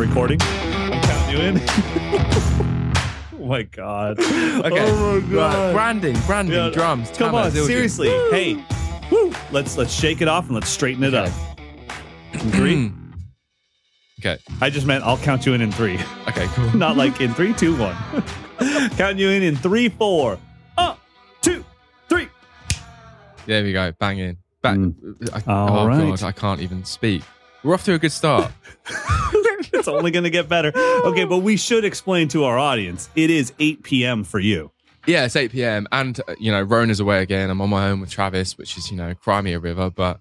recording. I'm counting you in. oh my god. Okay. Oh my god. Right, branding, branding, Yeah, drums. Come on, seriously. Hey, woo. Let's let's shake it off and let's straighten it Okay. up. In three. Okay. I just meant I'll count you in in three, Okay. Cool. not like in three, two, one. count you in in three, four. Up, two, three. There we go. Bang in. Back. Mm. I, oh, All oh right. god, I can't even speak. We're off to a good start. It's only going to get better. Okay, but we should explain to our audience. It is 8 p.m. for you. yeah, it's 8 p.m. and uh, you know Rona's away again. I'm on my own with Travis, which is you know Crimea River, but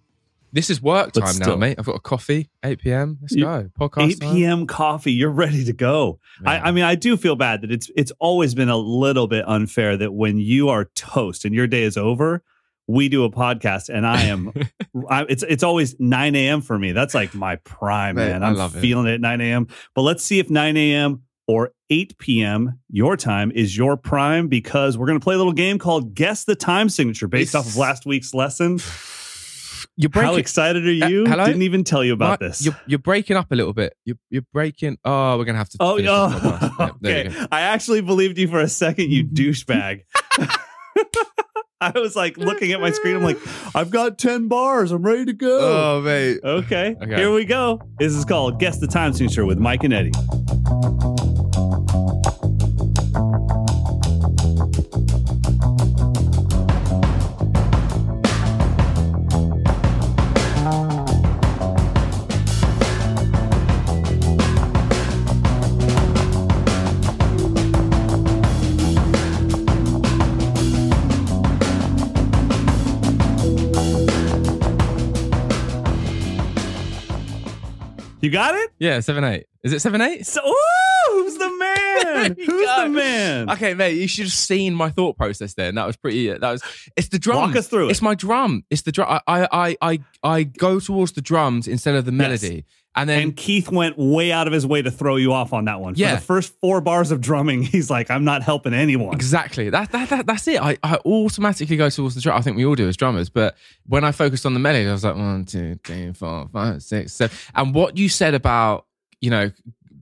this is work But time now, mate. I've got a coffee. 8 p.m. Let's You- go. Podcast 8 time. p.m. coffee. You're ready to go. I, I mean, I do feel bad that it's it's always been a little bit unfair that when you are toast and your day is over, we do a podcast and I am. I, it's it's always 9 a.m. for me. That's like my prime, man. I I'm love it. feeling it at 9 a.m. But let's see if 9 a.m. or 8 p.m. your time is your prime because we're going to play a little game called Guess the Time Signature based It's- off of last week's lesson. You're How excited are Uh, you? hello? Didn't even tell you about this. You're, you're breaking up a little bit. You're, you're breaking. Oh, we're gonna have to. Oh, finish yeah. this podcast. Yeah, there you okay. I actually believed you for a second, you douchebag. I was like looking at my screen. I'm like, I've got 10 bars. I'm ready to go. Oh, mate. okay. Okay. Here we go. This is called Guess the Time Signature with Mike and Eddie. You got it? Yeah, seven eight. Is it seven eight? So, ooh, who's the man? Who's go. the man? Okay, mate, you should have seen my thought process there. And that was pretty. Uh, that was. It's the drum. Walk us through it. It's my drum. It's the drum. I, I, I, I, I go towards the drums instead of the melody, and then And Keith went way out of his way to throw you off on that one. For Yeah. the first four bars of drumming, he's like, I'm not helping anyone. Exactly. That, that, that that's it. I, I automatically go towards the drum. I think we all do as drummers. But when I focused on the melody, I was like one, two, three, four, five, six, seven. And what you said about you know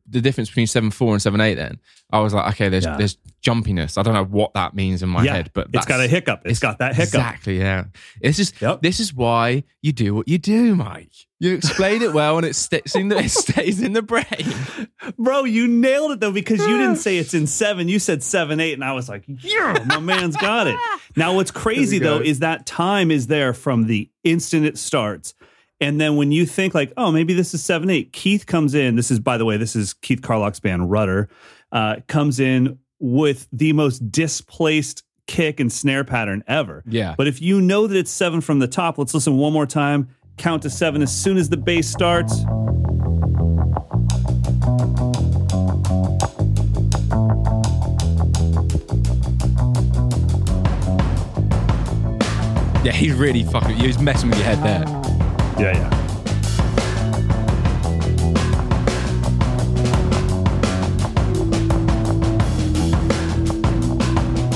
the difference between seven four and seven eight, then I was like, okay, there's Yeah. there's jumpiness. I don't know what that means in my yeah, head, but it's got a hiccup. it's got that hiccup. Exactly. Yeah. It's just Yep. this is why you do what you do, Mike. You explain it well, and it stays in the it stays in the brain. Bro, you nailed it though because you didn't say it's in seven. You said seven, eight, and I was like, yeah, my man's got it. Now, what's crazy though is that time is there from the instant it starts. And then when you think like, oh, maybe this is seven, eight, Keith comes in. This is, by the way, this is Keith Carlock's band Rudder, uh, comes in with the most displaced kick and snare pattern ever. Yeah. But if you know that it's seven from the top, let's listen one more time. Count to seven as soon as the bass starts. Yeah, he's really fucking. He's messing with your head there. Yeah, yeah.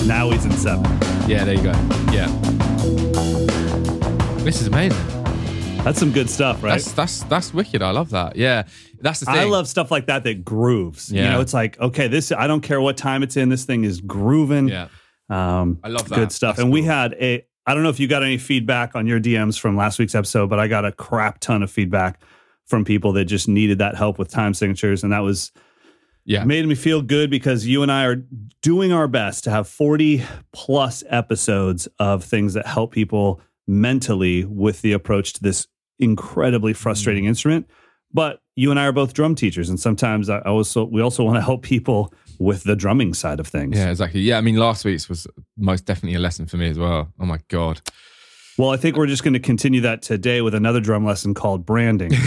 Now he's in seven. Yeah, there you go. Yeah. This is amazing. That's some good stuff, right? That's that's that's wicked. I love that. Yeah, that's the thing. I love stuff like that that grooves. You Yeah. know, it's like, okay, this I don't care what time it's in, this thing is grooving. Yeah, Um I love that. good stuff. That's and we had a I don't know if you got any feedback on your DMs from last week's episode, but I got a crap ton of feedback from people that just needed that help with time signatures. And that was yeah. Made me feel good because you and I are doing our best to have 40 plus episodes of things that help people mentally with the approach to this incredibly frustrating mm. instrument. But you and I are both drum teachers, and sometimes I also we also want to help people with the drumming side of things. Yeah, exactly. Yeah, I mean, last week's was most definitely a lesson for me as well. Oh my god. Well, I think we're just going to continue that today with another drum lesson called branding.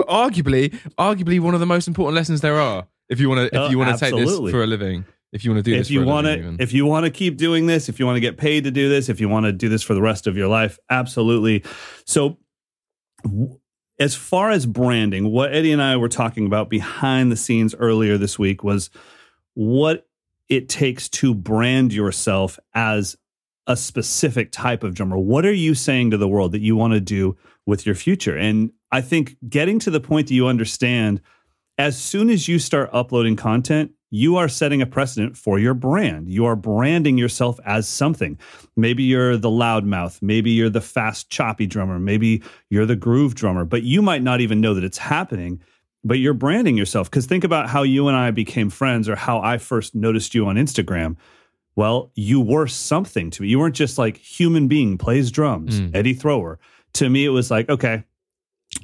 But arguably, arguably one of the most important lessons there are. If you want to, if Oh, you want to take this for a living, if you want to do this, if you want to if you want to keep doing this if you want to get paid to do this if you want to do this for the rest of your life absolutely. So as far as branding what eddie and i were talking about behind the scenes earlier this week was what it takes to brand yourself as a specific type of drummer. What are you saying to the world that you want to do with your future? And I think getting to the point that you understand as soon as you start uploading content, you are setting a precedent for your brand. You are branding yourself as something. Maybe you're the loudmouth. Maybe you're the fast, choppy drummer. Maybe you're the groove drummer, but you might not even know that it's happening. But you're branding yourself. Because think about how you and I became friends or how I first noticed you on Instagram. Well, you were something to me. You weren't just like human being plays drums, Mm. Eddie Thrower. To me, it was like, okay,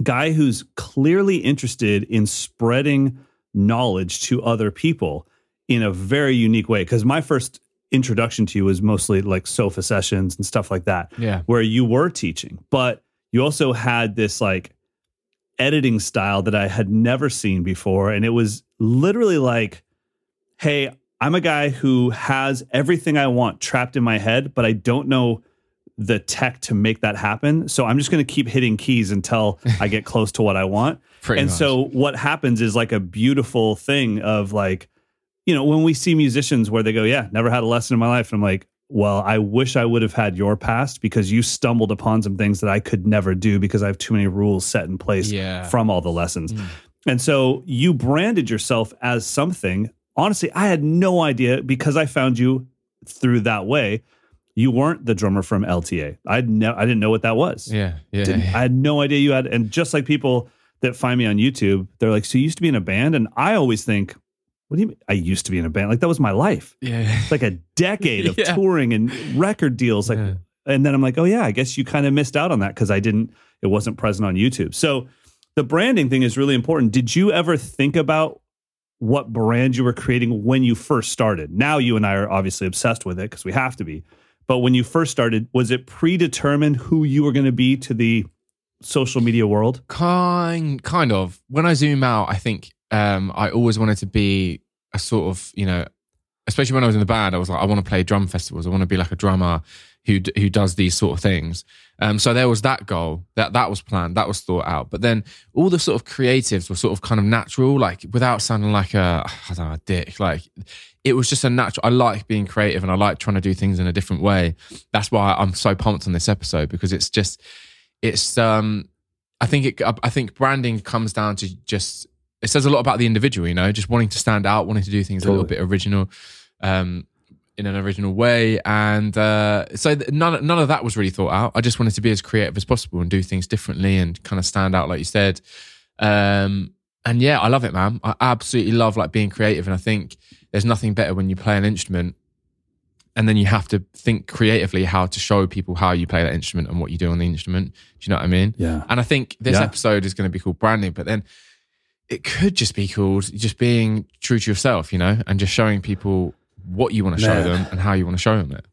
guy who's clearly interested in spreading knowledge to other people in a very unique way. Because my first introduction to you was mostly like sofa sessions and stuff like that, Yeah. where you were teaching, but you also had this like editing style that I had never seen before. And it was literally like, hey, I'm a guy who has everything I want trapped in my head, but I don't know the tech to make that happen. So I'm just going to keep hitting keys until I get close to what I want. And much. so what happens is like a beautiful thing of like, you know, when we see musicians where they go, yeah, never had a lesson in my life. And I'm like, well, I wish I would have had your past because you stumbled upon some things that I could never do because I have too many rules set in place Yeah. from all the lessons. Mm. And so you branded yourself as something. Honestly, I had no idea because I found you through that way. You weren't the drummer from LTA. I ne- I didn't know what that was. Yeah. Yeah. Didn't- yeah. I had no idea you had. And just like people that find me on YouTube, they're like, "So you used to be in a band?" And I always think, "What do you mean? I used to be in a band? Like that was my life. yeah. It's like a decade of Yeah. touring and record deals. Like, Yeah. and then I'm like, oh yeah, I guess you kind of missed out on that because I didn't. It wasn't present on YouTube. So the branding thing is really important. Did you ever think about what brand you were creating when you first started? Now you and I are obviously obsessed with it because we have to be. But when you first started, was it predetermined who you were going to be to the social media world? Kind, kind of. When I zoom out, I think um, I always wanted to be a sort of, you know, especially when I was in the band, I was like, I want to play drum festivals. I want to be like a drummer who who does these sort of things. Um, so there was that goal that that was planned, that was thought out. But then all the sort of creatives were sort of kind of natural, like without sounding like a I don't know a dick. Like it was just a natural. I like being creative and I like trying to do things in a different way. That's why I'm so pumped on this episode because it's just it's um I think it I think branding comes down to just it says a lot about the individual, you know, just wanting to stand out, wanting to do things a little bit original, um, in an original way, and uh, so th- none none of that was really thought out. I just wanted to be as creative as possible and do things differently and kind of stand out, like you said. Um, and yeah, I love it, man. I absolutely love like being creative, and I think there's nothing better when you play an instrument and then you have to think creatively how to show people how you play that instrument and what you do on the instrument. Do you know what I mean? Yeah. And I think this Yeah. episode is going to be called branding, but then it could just be called just being true to yourself, you know, and just showing people what you want to show Man. them and how you want to show them it.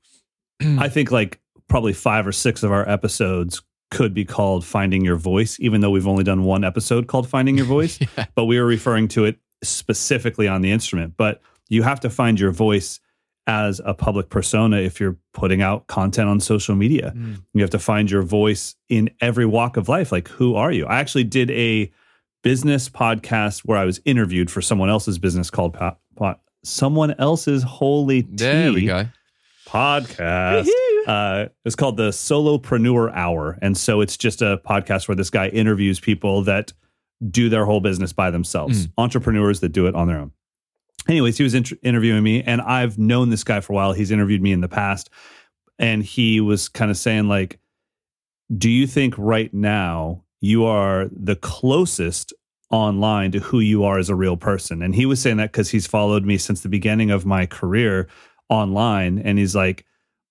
I think like probably five or six of our episodes could be called Finding Your Voice, even though we've only done one episode called Finding Your Voice. Yeah. But we were referring to it specifically on the instrument. But you have to find your voice as a public persona if you're putting out content on social media. Mm. You have to find your voice in every walk of life. Like, who are you? I actually did a business podcast where I was interviewed for someone else's business called po- po- Someone Else's Holy There we Tea go. podcast. Uh, it's called the Solopreneur Hour, and so it's just a podcast where this guy interviews people that do their whole business by themselves, entrepreneurs that do it on their own. Anyways, he was inter- interviewing me, and I've known this guy for a while. He's interviewed me in the past, and he was kind of saying like, "Do you think right now you are the closest?" online to who you are as a real person and he was saying that because he's followed me since the beginning of my career online and he's like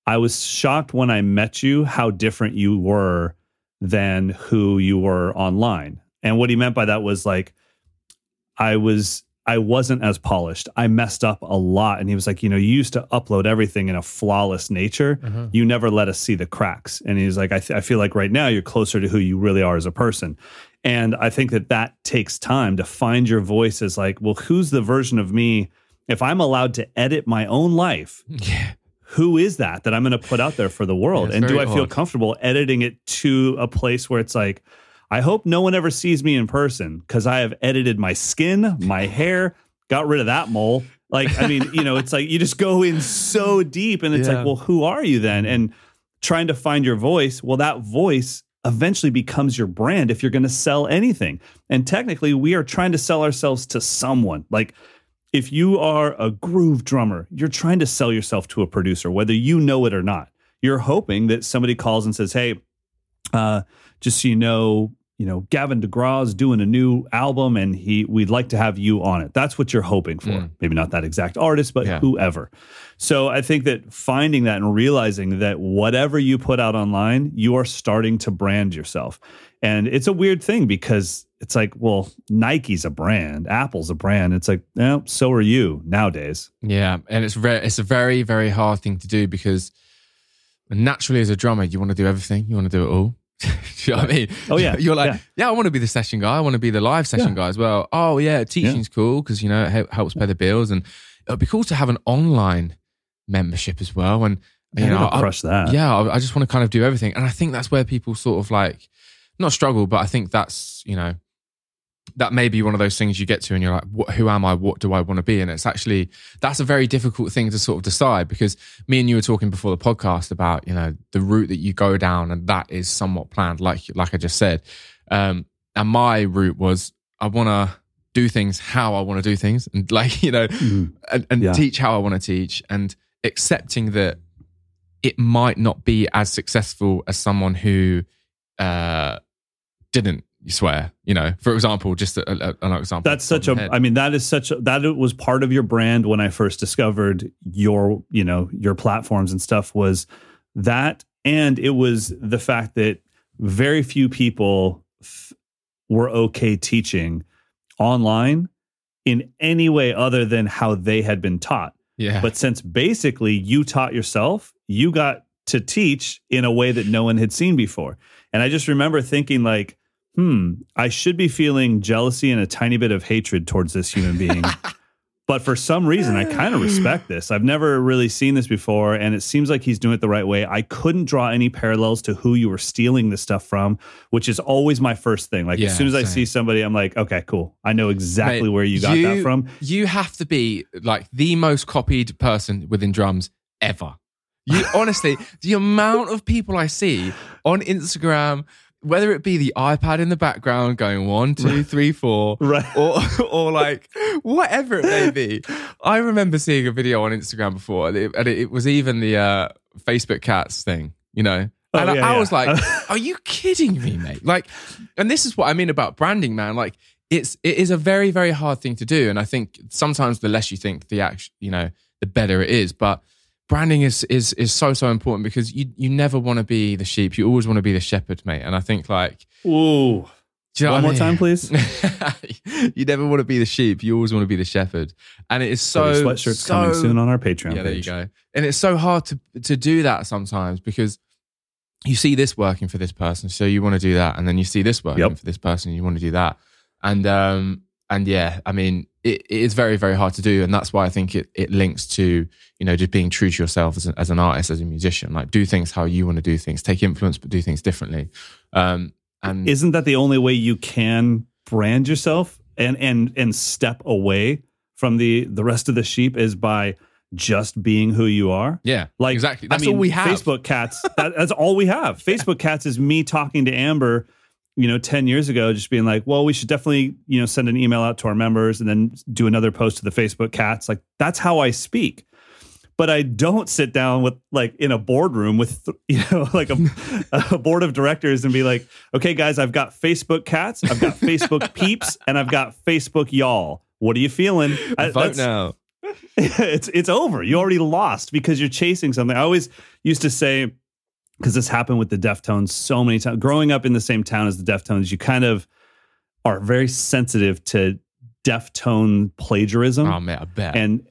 I was shocked when I met you how different you were than who you were online. And what he meant by that was like I was I wasn't as polished. I messed up a lot and he was like, you know, you used to upload everything in a flawless nature. Uh-huh. You never let us see the cracks. And he's like I, th- I feel like right now you're closer to who you really are as a person. And I think that that takes time to find your voice as like, well, who's the version of me if I'm allowed to edit my own life? Yeah. Who is that that I'm going to put out there for the world? Yeah, and do I very feel odd. comfortable editing it to a place where it's like, I hope no one ever sees me in person because I have edited my skin, my hair, got rid of that mole. Like, I mean, you know, it's like you just go in so deep and it's Yeah. like, well, who are you then? And trying to find your voice, well, that voice eventually becomes your brand if you're going to sell anything. And technically, we are trying to sell ourselves to someone. Like if you are a groove drummer, you're trying to sell yourself to a producer, whether you know it or not. You're hoping that somebody calls and says, "Hey, uh, just so you know, you know, Gavin DeGraw is doing a new album, and he we'd like to have you on it." That's what you're hoping for. Mm. Maybe not that exact artist, but Yeah. whoever. So I think that finding that and realizing that whatever you put out online, you are starting to brand yourself. And it's a weird thing because it's like, well, Nike's a brand, Apple's a brand. It's like, well, so are you nowadays. Yeah, and it's very, it's a very, very hard thing to do because naturally, as a drummer, you want to do everything. You want to do it all. do you know what I mean? Oh, yeah. You're like, Yeah. yeah, I want to be the session guy. I want to be the live session Yeah. guy as well. Oh yeah, teaching's cool because you know it helps pay the bills, and it'd be cool to have an online membership as well. And you know, I- crush that. yeah, I, I just want to kind of do everything, and I think that's where people sort of like not struggle, but I think that's you know that may be one of those things you get to, and you're like, what, who am I? What do I want to be? And it's actually that's a very difficult thing to sort of decide because me and you were talking before the podcast about you know the route that you go down, and that is somewhat planned, like like I just said. Um, and my route was I want to do things how I want to do things, and like you know, Mhm. and, and Yeah. teach how I want to teach, and accepting that it might not be as successful as someone who uh, didn't swear. You know, for example, just a, a, an example. That's such a, head. I mean, that is such a, that was part of your brand when I first discovered your, you know, your platforms and stuff was that. And it was the fact that very few people f- were okay teaching online in any way other than how they had been taught. yeah, But since basically you taught yourself, you got to teach in a way that no one had seen before. And I just remember thinking, like, hmm, I should be feeling jealousy and a tiny bit of hatred towards this human being. but for some reason, I kind of respect this. I've never really seen this before, and it seems like he's doing it the right way. I couldn't draw any parallels to who you were stealing this stuff from, which is always my first thing. Like, Yeah, as soon as I same. see somebody, I'm like, okay, cool. I know exactly Mate, where you got that from. You have to be like the most copied person within drums ever. You honestly, the amount of people I see on Instagram, whether it be the iPad in the background going one, two, three, four, Right. or or like whatever it may be. I remember seeing a video on Instagram before, and it, and it was even the uh, Facebook cats thing, you know. Oh, And I, yeah, I yeah. was like, "Are you kidding me, mate?" Like, and this is what I mean about branding, man. Like, it's it is a very very hard thing to do, and I think sometimes the less you think, the act, you know, the better it is. But branding is is is so so important because you you never want to be the sheep. You always want to be the shepherd, mate. And I think like, Ooh. do you know One what I more mean? time, please. you never want to be the sheep. You always want to be the shepherd. And it is so sweatshirts so, coming soon on our Patreon. Yeah, there you page. go. And it's so hard to to do that sometimes because you see this working for this person, so you want to do that, and then you see this working Yep. for this person, you want to do that, and um and yeah, I mean it, it is very very hard to do, and that's why I think it it links to you know just being true to yourself as an, as an artist, as a musician, like do things how you want to do things, take influence, but do things differently. Um, and Isn't that the only way you can brand yourself and and and step away from the the rest of the sheep is by just being who you are? yeah, Like exactly. I That's mean, all we have. Facebook cats. That, that's all we have. Facebook cats is me talking to Amber, you know, ten years ago, just being like, "Well, we should definitely, you know, send an email out to our members and then do another post to the Facebook cats." Like that's how I speak. But I don't sit down with like in a boardroom with you know like a, a board of directors and be like, "Okay, guys, I've got Facebook cats, I've got Facebook peeps, and I've got Facebook y'all. What are you feeling?" I- Vote now. it's it's over. You already lost because you're chasing something. I always used to say because this happened with the Deftones so many times. Growing up in the same town as the Deftones, you kind of are very sensitive to Deftone plagiarism, Oh man, I bet. and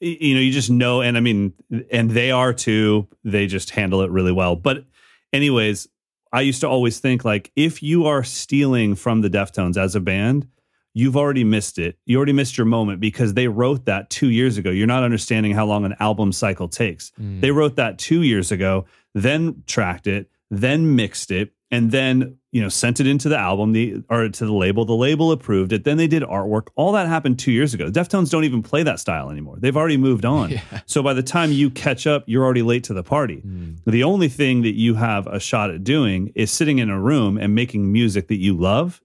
you know you just know. And I mean, and they are too. They just handle it really well. But anyways, I used to always think like if you are stealing from the Deftones as a band, you've already missed it. You already missed your moment because they wrote that two years ago. You're not understanding how long an album cycle takes. Mm. They wrote that two years ago, then tracked it, then mixed it, and then you know sent it into the album the or to the label the label approved it then they did artwork all that happened two years ago deftones don't even play that style anymore they've already moved on Yeah. so by the time you catch up you're already late to the party Mm. the only thing that you have a shot at doing is sitting in a room and making music that you love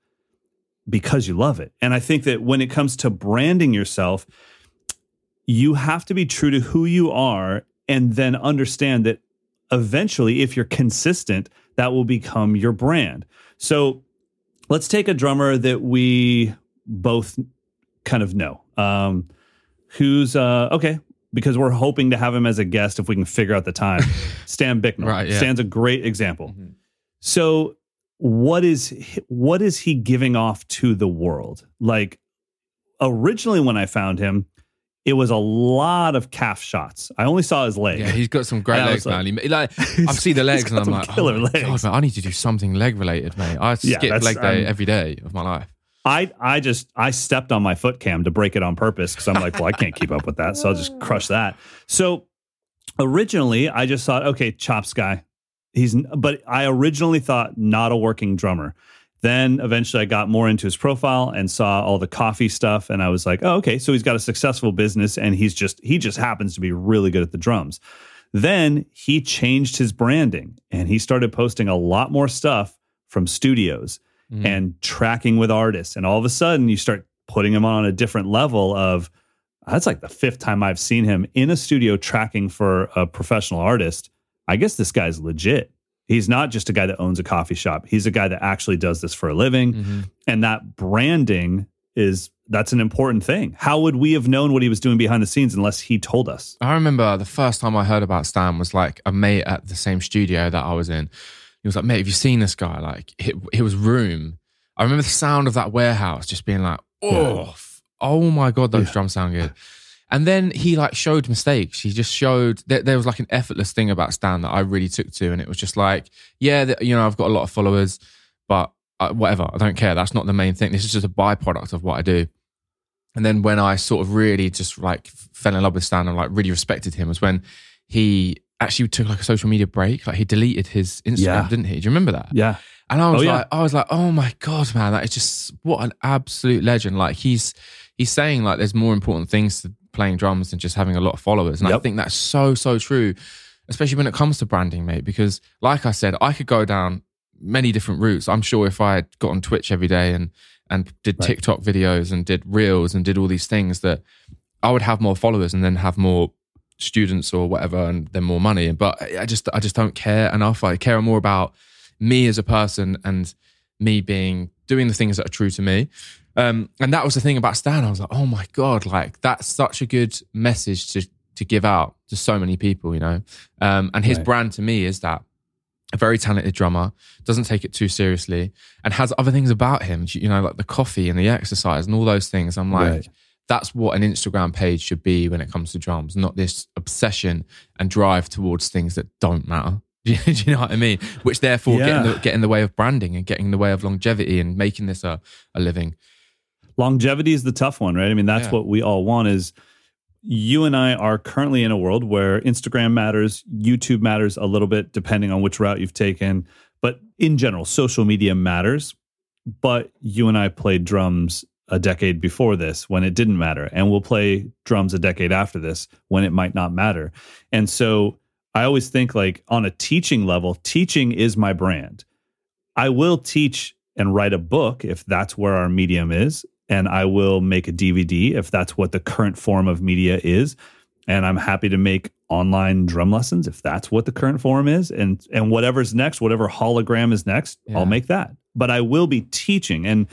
because you love it and i think that when it comes to branding yourself you have to be true to who you are and then understand that eventually if you're consistent that will become your brand so let's take a drummer that we both kind of know um who's uh okay because we're hoping to have him as a guest if we can figure out the time stan bicknell Right, yeah. stan's a great example Mhm. so what is he- what is he giving off to the world like originally when i found him it was a lot of calf shots i only saw his leg Yeah, he's got some great legs, like- man. He, like, I see the legs, and I'm like, killer oh legs. God, man, I need to do something leg related, mate. I skip leg day um, every day of my life. I I just I stepped on my foot cam to break it on purpose because I'm like, well, I can't keep up with that, so I'll just crush that. So originally, I just thought, okay, chops guy, he's. But I originally thought not a working drummer. Then eventually, I got more into his profile and saw all the coffee stuff, and I was like, oh, okay, so he's got a successful business, and he's just he just happens to be really good at the drums. Then he changed his branding and he started posting a lot more stuff from studios Mm. and tracking with artists. And all of a sudden, you start putting him on a different level of that's like the fifth time I've seen him in a studio tracking for a professional artist. I guess this guy's legit. He's not just a guy that owns a coffee shop. He's a guy that actually does this for a living. Mhm. And that branding is that's an important thing. How would we have known what he was doing behind the scenes unless he told us? I remember the first time I heard about Stan was like a mate at the same studio that I was in. He was like, mate, have you seen this guy? Like, it, it was Room. I remember the sound of that warehouse just being like, oh, f- oh my God, those Yeah. drums sound good. And then he like showed mistakes. He just showed that there was like an effortless thing about Stan that I really took to. And it was just like, yeah, that, you know, I've got a lot of followers, but uh, whatever, I don't care. That's not the main thing. This is just a byproduct of what I do. And then when I sort of really just like fell in love with Stan and like really respected him was when he actually took like a social media break. Like he deleted his Instagram, Yeah. didn't he? Do you remember that? Yeah. And I was Oh, yeah. like, I was like, oh my god, man, that is just what an absolute legend. Like he's he's saying like there's more important things to playing drums and just having a lot of followers, and I think that's so so true, especially when it comes to branding, mate. Because like I said, I could go down many different routes. I'm sure if I had got on Twitch every day and and did Right. TikTok videos and did reels and did all these things, that I would have more followers and then have more students or whatever and then more money but I I just I just don't care enough I care more about me as a person and me being doing the things that are true to me um and that was the thing about Stan I was like oh my god like that's such a good message to to give out to so many people you know um and his Right. brand to me is that a very talented drummer doesn't take it too seriously and has other things about him you know like the coffee and the exercise and all those things I'm like Right. that's what an Instagram page should be when it comes to drums, not this obsession and drive towards things that don't matter. Do you, do you know what I mean? Which therefore get, in the, get in the way of branding and getting in the way of longevity and making this a, a living. Longevity is the tough one, right? I mean, that's Yeah. what we all want is you and I are currently in a world where Instagram matters, YouTube matters a little bit depending on which route you've taken, but in general, social media matters. But you and I played drums a decade before this when it didn't matter, and we'll play drums a decade after this when it might not matter. And so I always think like on a teaching level, teaching is my brand. I will teach and write a book if that's where our medium is. And I will make a DVD if that's what the current form of media is. And I'm happy to make online drum lessons if that's what the current form is. And and whatever's next, whatever hologram is next, Yeah. I'll make that. But I will be teaching. And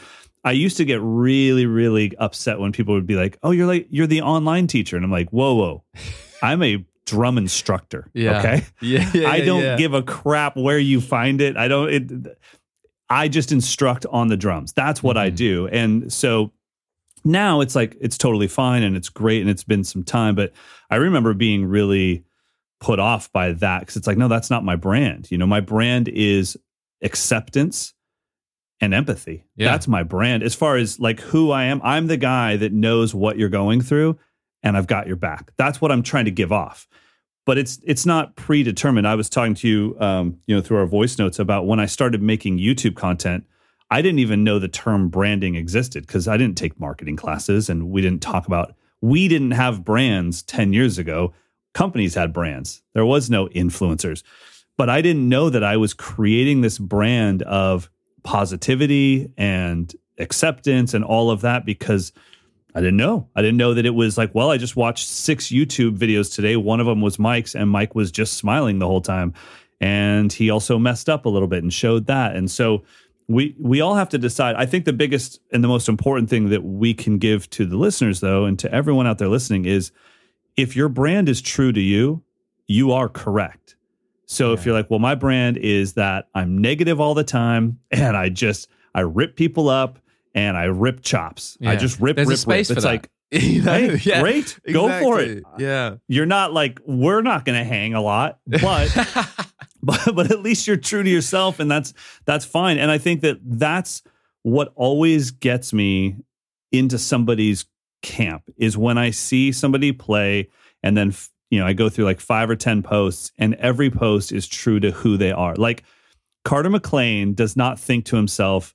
I used to get really, really upset when people would be like, Oh, you're like you're the online teacher. And I'm like, whoa, whoa. I'm a drum instructor. Yeah. Okay. Yeah, I don't give a crap where you find it. I don't. It, I just instruct on the drums. That's what I Mhm. do. And so now it's like it's totally fine and it's great and it's been some time. But I remember being really put off by that because it's like, no, that's not my brand. You know, my brand is acceptance and empathy. Yeah. That's my brand. As far as like who I am, I'm the guy that knows what you're going through and I've got your back. That's what I'm trying to give off. But it's it's not predetermined. I was talking to you, um, you know, through our voice notes about when I started making YouTube content. I didn't even know the term branding existed because I didn't take marketing classes and we didn't talk about. We didn't have brands ten years ago. Companies had brands. There was no influencers, but I didn't know that I was creating this brand of positivity and acceptance and all of that because I didn't know. I didn't know that it was like, well, I just watched six YouTube videos today. One of them was Mike's, and Mike was just smiling the whole time. And he also messed up a little bit and showed that. And so we we all have to decide. I think the biggest and the most important thing that we can give to the listeners, though, and to everyone out there listening, is if your brand is true to you, you are correct. So yeah. if you're like, well, my brand is that I'm negative all the time and I just I rip people up and I rip chops. Yeah. I just rip, There's rip, space rip. it's like, you know, hey, yeah, great, exactly. go for it. Yeah, you're not like we're not going to hang a lot, but but but at least you're true to yourself, and that's that's fine. And I think that that's what always gets me into somebody's camp is when I see somebody play, and then you know I go through like five or ten posts, and every post is true to who they are. Like Carter McLean does not think to himself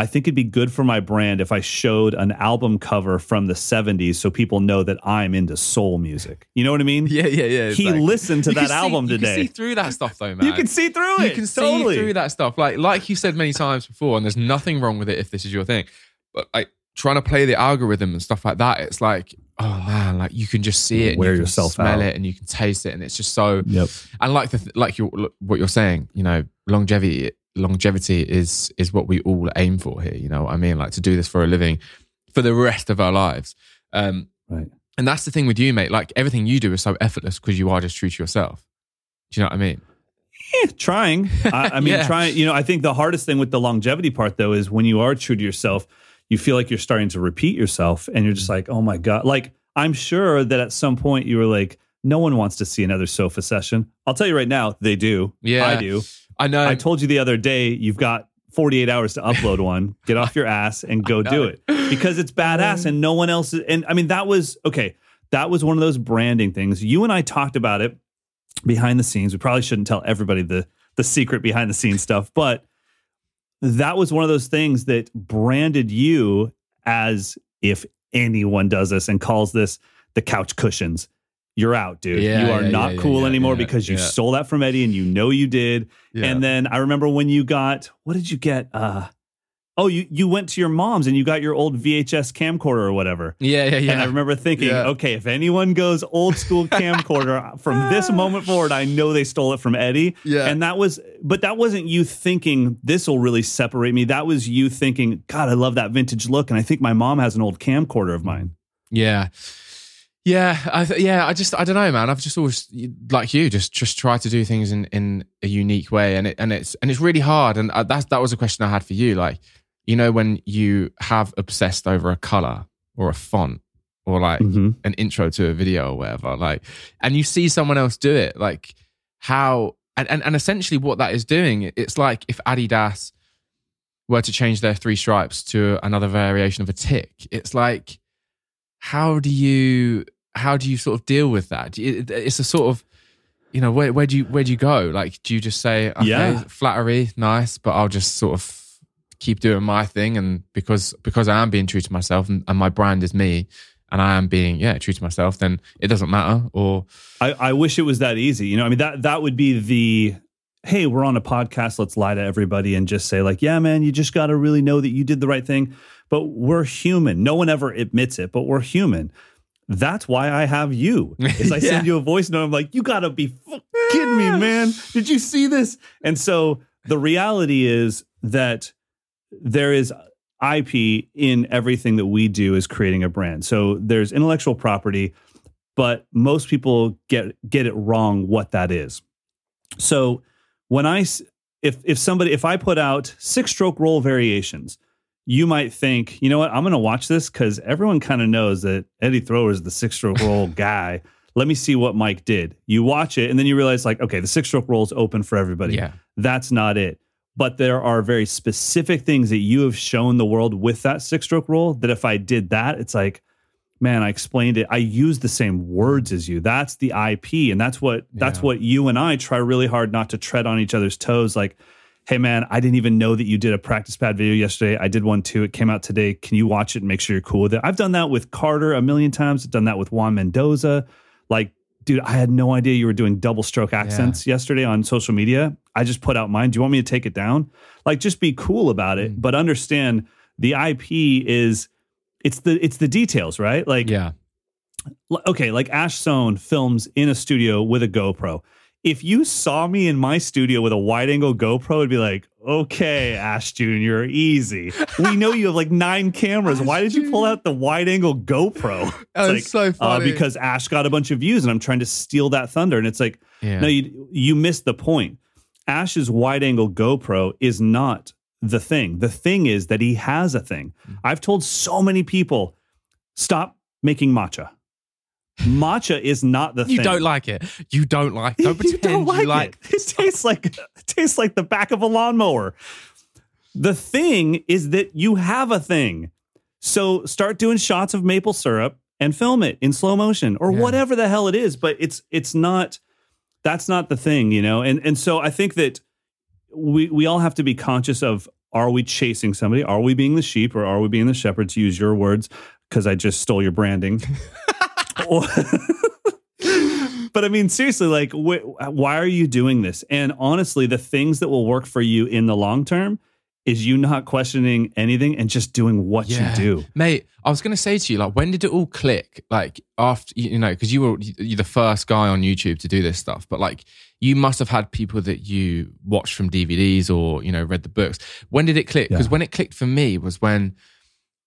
I think it'd be good for my brand if I showed an album cover from the 70s so people know that I'm into soul music. You know what I mean? Yeah, yeah, yeah. Exactly. He listened to you that album see, today. You can see through that stuff though, man. You can see through it. You can totally. see through that stuff. Like like you said many times before, and there's nothing wrong with it if this is your thing. But like trying to play the algorithm and stuff like that, it's like, oh man, like you can just see it, wear you yourself smell out. it, and you can taste it, and it's just so. Yep. And like the like you what you're saying, you know, longevity longevity is is what we all aim for here. You know what I mean? Like to do this for a living for the rest of our lives. Um, right. And that's the thing with you, mate. Like everything you do is so effortless because you are just true to yourself. Do you know what I mean? Eh, trying. I, I mean, Yeah. trying. You know, I think the hardest thing with the longevity part, though, is when you are true to yourself, you feel like you're starting to repeat yourself, and you're just like, oh my god. Like I'm sure that at some point you were like, no one wants to see another sofa session. I'll tell you right now, they do. Yeah. I do. I know. I told you the other day, you've got 48 hours to upload one. Get off your ass and go do it because it's badass and no one else. Is, and I mean, that was okay. That was one of those branding things. You and I talked about it behind the scenes. We probably shouldn't tell everybody the the secret behind the scenes stuff, but that was one of those things that branded you as if anyone does this and calls this the couch cushions. You're out, dude. Yeah, you are yeah, not yeah, cool anymore because you stole that from Eddie and you know you did. And then I remember when you got what did you get? Uh oh, you you went to your mom's and you got your old VHS camcorder or whatever. yeah, yeah, yeah. And I remember thinking, okay, if anyone goes old school camcorder from this moment forward, I know they stole it from Eddie. Yeah. And that was, but that wasn't you thinking this will really separate me. That was you thinking, God, I love that vintage look. And I think my mom has an old camcorder of mine. Yeah. Yeah, I th- yeah, I just I don't know, man. I've just always like you, just just try to do things in in a unique way, and it and it's and it's really hard. And uh, that's that was a question I had for you. Like, you know, when you have obsessed over a color or a font or like Mhm. an intro to a video or whatever, like, and you see someone else do it, like how and and, and essentially what that is doing, it's like if Adidas were to change their three stripes to another variation of a tick, it's like how do you how do you sort of deal with that? It's a sort of you know where where do you where do you go? Like, do you just say okay, Yeah. flattery, nice, but I'll just sort of keep doing my thing, and because because I am being true to myself, and, and my brand is me, and I am being yeah true to myself, then it doesn't matter. Or I, I wish it was that easy. You know, I mean, that, that would be the, hey, we're on a podcast. Let's lie to everybody and just say, like, yeah, man, you just got to really know that you did the right thing. But we're human. No one ever admits it, but we're human. That's why I have you. Is I Yeah. send you a voice note. I'm like, you got to be f- kidding me, man. Did you see this? And so the reality is that there is IP in everything that we do is creating a brand. So there's intellectual property, but most people get get it wrong what that is. So when I if if somebody if I put out six stroke roll variations, you might think, you know what, I'm going to watch this because everyone kind of knows that Eddie Thrower is the six stroke roll guy. Let me see what Mike did. You watch it, and then you realize, like, okay, the six stroke roll is open for everybody. yeah, That's not it. But there are very specific things that you have shown the world with that six stroke roll that if I did that, it's like man, I explained it. I use the same words as you. That's the IP. And that's what that's Yeah. what you and I try really hard not to tread on each other's toes. Like, hey man, I didn't even know that you did a practice pad video yesterday. I did one too. It came out today. Can you watch it and make sure you're cool with it? I've done that with Carter a million times. I've done that with Juan Mendoza. Like, dude, I had no idea you were doing double stroke accents yesterday on social media. I just put out mine. Do you want me to take it down? Like, just be cool about it, mm. but understand the IP is it's the it's the details, right? Like, Yeah. okay, like Ash Soan films in a studio with a GoPro. If you saw me in my studio with a wide angle GoPro, it'd be like, okay, Ash Jr., easy. We know you have like nine cameras. Why did you pull out the wide angle GoPro? It's like, so uh, funny. because Ash got a bunch of views and I'm trying to steal that thunder. And it's like, Yeah. no, you you missed the point. Ash's wide angle GoPro is not the thing. The thing is that he has a thing. Mm. I've told so many people, stop making matcha. Matcha is not the you thing. You don't like it. You don't like. Don't you don't like, you like. it. It tastes like it tastes like the back of a lawnmower. The thing is that you have a thing. So start doing shots of maple syrup and film it in slow motion or Yeah. whatever the hell it is, but it's it's not that's not the thing, you know. And and so I think that we we all have to be conscious of are we chasing somebody? Are we being the sheep or are we being the shepherd to use your words because I just stole your branding. But I mean, seriously, like, wh- why are you doing this? And honestly, the things that will work for you in the long term is you not questioning anything and just doing what Yeah. you do. Mate, I was going to say to you, like, when did it all click? Like, after, you know, because you were you're the first guy on YouTube to do this stuff, but like, you must have had people that you watched from DVDs or, you know, read the books. When did it click? Because Yeah. when it clicked for me was when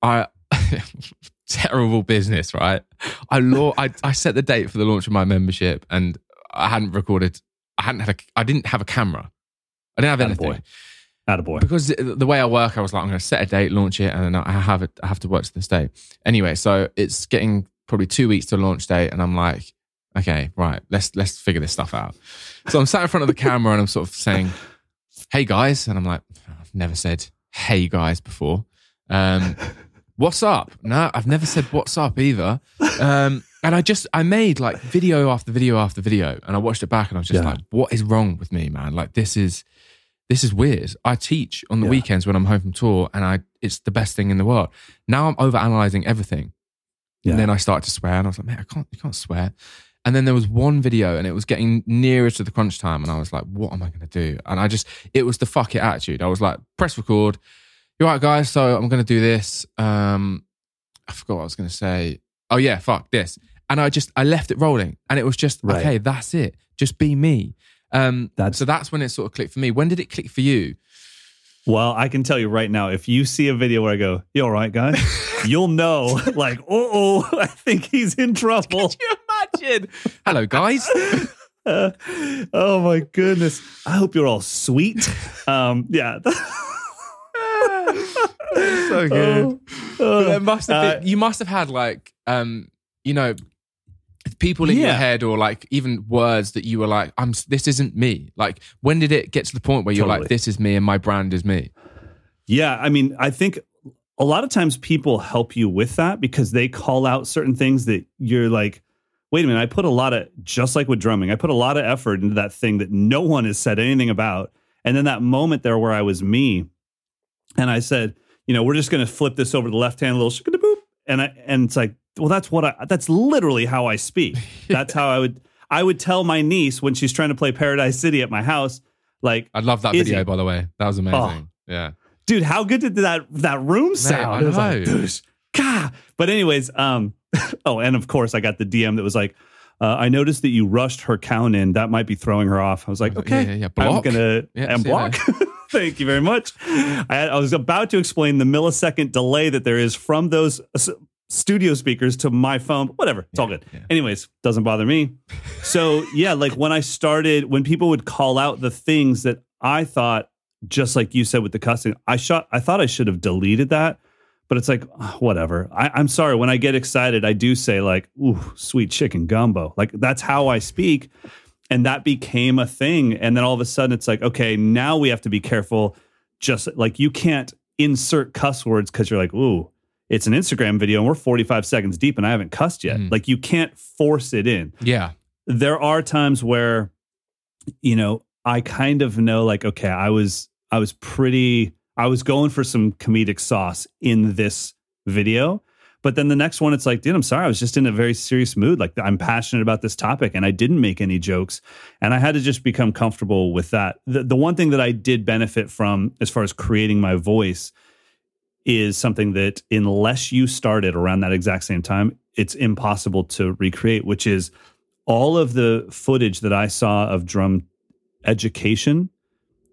I, terrible business, right? I, law, I, I set the date for the launch of my membership and I hadn't recorded, I hadn't had a, I didn't have a camera. I didn't have anything Attaboy. Attaboy. because the the way I work, I was like, I'm going to set a date, launch it, and then I have it. I have to work to this day. Anyway, so it's getting probably two weeks to launch date, and I'm like, okay, right, let's let's figure this stuff out. So I'm sat in front of the camera, and I'm sort of saying, "Hey guys," and I'm like, I've never said "Hey guys" before. Um, what's up? No, I've never said "What's up" either. Um, and I just I made like video after video after video, and I watched it back, and I was just Yeah. like, what is wrong with me, man? Like this is this is weird. I teach on the Yeah. weekends when I'm home from tour, and I it's the best thing in the world. Now I'm over analyzing everything, Yeah. and then I start to swear, and I was like, man, I can't, you can't swear. And then there was one video, and it was getting nearer to the crunch time, and I was like, what am I going to do? And I just, it was the fuck it attitude. I was like, press record. You're right, guys. So I'm going to do this. Um, I forgot what I was going to say. Oh yeah, fuck this. And I just, I left it rolling, and it was just, Right. okay, that's it. Just be me. Um, That's- so that's when it sort of clicked for me. When did it click for you? Well, I can tell you right now, if you see a video where I go, you all right, guys? You'll know, like, oh, I think he's in trouble. Can you imagine? Hello, guys. Uh, oh my goodness. I hope you're all sweet. Um, yeah. so Oh, oh. Must have Uh, you must have had like um you know people in your head or like even words that you were like I'm this isn't me like when did it get to the point where you're Totally. like this is me and my brand is me Yeah, I mean, I think a lot of times people help you with that because they call out certain things that you're like, wait a minute, I put a lot of, just like with drumming, I put a lot of effort into that thing that no one has said anything about. And then that moment there where I was me and I said, you know, we're just going to flip this over to the left hand, a little boop. And I, and it's like, well, that's what I, that's literally how I speak. That's how I would, I would tell my niece when she's trying to play Paradise City at my house, like, I love that video he? by the way that was amazing yeah dude, how good did that that room sound? I It was like, know. "Doosh, gah." But anyways, um, oh, and of course, I got the DM that was like, uh, "I noticed that you rushed her count in. That might be throwing her off." I was like, Yeah, "Okay, yeah, yeah. I'm Block. gonna Yeah, and you block." Thank you very much. I, had, I was about to explain the millisecond delay that there is from those uh, studio speakers to my phone. Whatever, it's all good. yeah. Anyways, doesn't bother me. So yeah, like when I started, when people would call out the things that I thought, just like you said with the cussing, I shot. I thought I should have deleted that, but it's like ah, whatever. I, I'm sorry. When I get excited, I do say like, "Ooh, sweet chicken gumbo." Like that's how I speak, and that became a thing. And then all of a sudden, it's like, okay, now we have to be careful. Just like you can't insert cuss words because you're like, ooh. It's an Instagram video and we're 45 seconds deep and I haven't cussed yet. Mm. Like you can't force it in. Yeah. There are times where, you know, I kind of know like, okay, I was I was pretty I was going for some comedic sauce in this video. But then the next one, it's like, dude, I'm sorry. I was just in a very serious mood. Like, I'm passionate about this topic and I didn't make any jokes. And I had to just become comfortable with that. The, the one thing that I did benefit from as far as creating my voice is something that, unless you started around that exact same time, it's impossible to recreate, which is all of the footage that I saw of drum education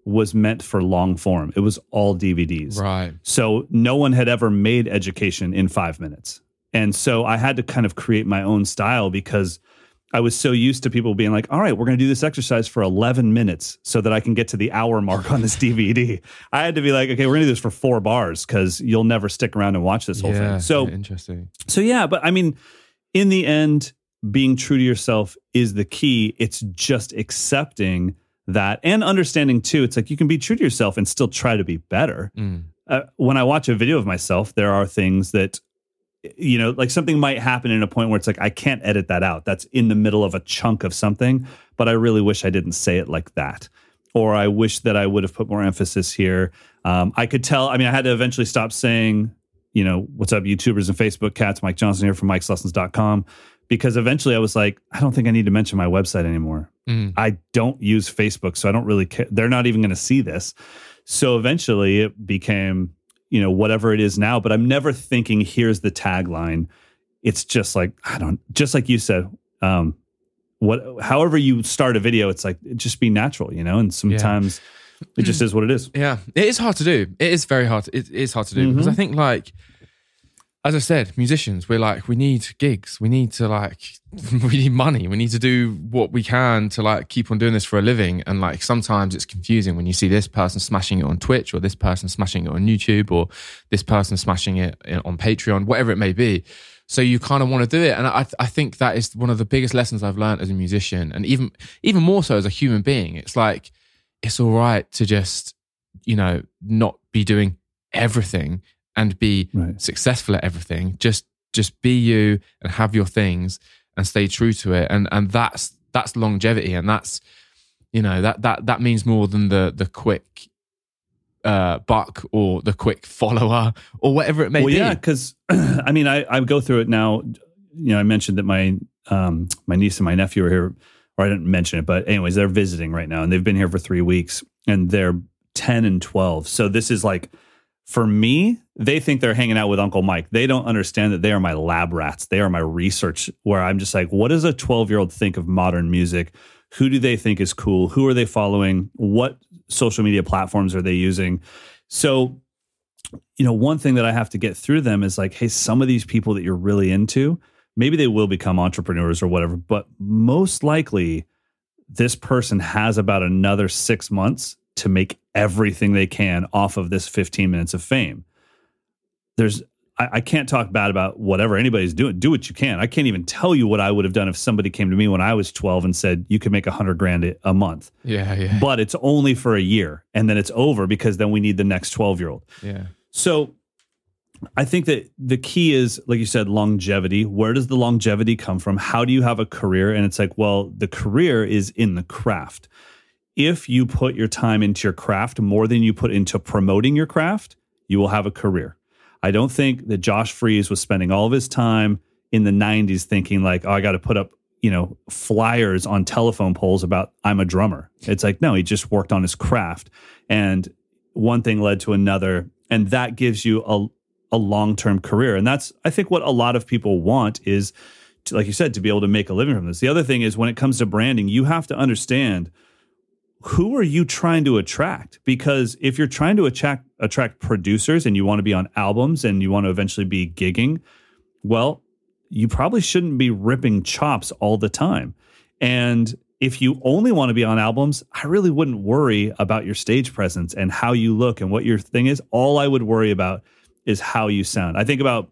was meant for long form. It was all DVDs. Right. So no one had ever made education in five minutes. And so I had to kind of create my own style because I was so used to people being like, all right, we're going to do this exercise for 11 minutes so that I can get to the hour mark on this DVD. I had to be like, okay, we're going to do this for four bars because you'll never stick around and watch this whole yeah. thing. So, interesting. so yeah, but I mean, in the end, being true to yourself is the key. It's just accepting that and understanding too. It's like you can be true to yourself and still try to be better. Mm. Uh, when I watch a video of myself, there are things that, you know, like something might happen in a point where it's like, I can't edit that out. That's in the middle of a chunk of something, but I really wish I didn't say it like that. Or I wish that I would have put more emphasis here. Um, I could tell, I mean, I had to eventually stop saying, you know, what's up, YouTubers and Facebook cats, Mike Johnston here from Mike'sLessons.com because eventually I was like, I don't think I need to mention my website anymore. Mm. I don't use Facebook, so I don't really care. They're not even going to see this. So eventually it became, you know, whatever it is now, but I'm never thinking, here's the tagline. It's just like, I don't, just like you said, um, what, however you start a video, it's like, just be natural, you know, and sometimes it just is what it is. Yeah, it is hard to do. It is very hard. It is hard to do because Mhm. I think, like, as I said, musicians, we're like, we need gigs. We need to like, we need money. We need to do what we can to like keep on doing this for a living. And like, sometimes it's confusing when you see this person smashing it on Twitch or this person smashing it on YouTube or this person smashing it on Patreon, whatever it may be. So you kind of want to do it, and I, I think that is one of the biggest lessons I've learned as a musician, and even even more so as a human being. It's like it's all right to just you know not be doing everything and be Right. successful at everything. Just just be you and have your things and stay true to it. And and that's that's longevity and that's you know that that that means more than the the quick uh buck or the quick follower or whatever it may well, be. yeah, because I mean, I, I go through it now. You know, I mentioned that my um, my niece and my nephew are here, or I didn't mention it, but anyways, they're visiting right now, and they've been here for three weeks, and they're ten and twelve. So this is like, for me, they think they're hanging out with Uncle Mike. They don't understand that they are my lab rats. They are my research. Where I'm just like, what does a twelve year old think of modern music? Who do they think is cool? Who are they following? What social media platforms are they using? So you know, one thing that I have to get through them is like, hey, some of these people that you're really into, maybe they will become entrepreneurs or whatever, but most likely this person has about another six months to make everything they can off of this 15 minutes of fame. There's, I, I can't talk bad about whatever anybody's doing. Do what you can. I can't even tell you what I would have done if somebody came to me when I was 12 and said, you could make a hundred grand a- a month, yeah, yeah, but it's only for a year and then it's over because then we need the next 12 year old. yeah. So I think that the key is, like you said, longevity. Where does the longevity come from? How do you have a career? And it's like, well, the career is in the craft. If you put your time into your craft more than you put into promoting your craft, you will have a career. I don't think that Josh Freese was spending all of his time in the 90s thinking like, oh, I got to put up, you know, flyers on telephone poles about I'm a drummer. It's like, no, he just worked on his craft. And one thing led to another. And that gives you a, a long term career. And that's, I think, what a lot of people want is, to, like you said, to be able to make a living from this. The other thing is when it comes to branding, you have to understand who are you trying to attract? Because if you're trying to attract attract producers and you want to be on albums and you want to eventually be gigging, well, you probably shouldn't be ripping chops all the time. And if you only want to be on albums, I really wouldn't worry about your stage presence and how you look and what your thing is. All I would worry about is how you sound. I think about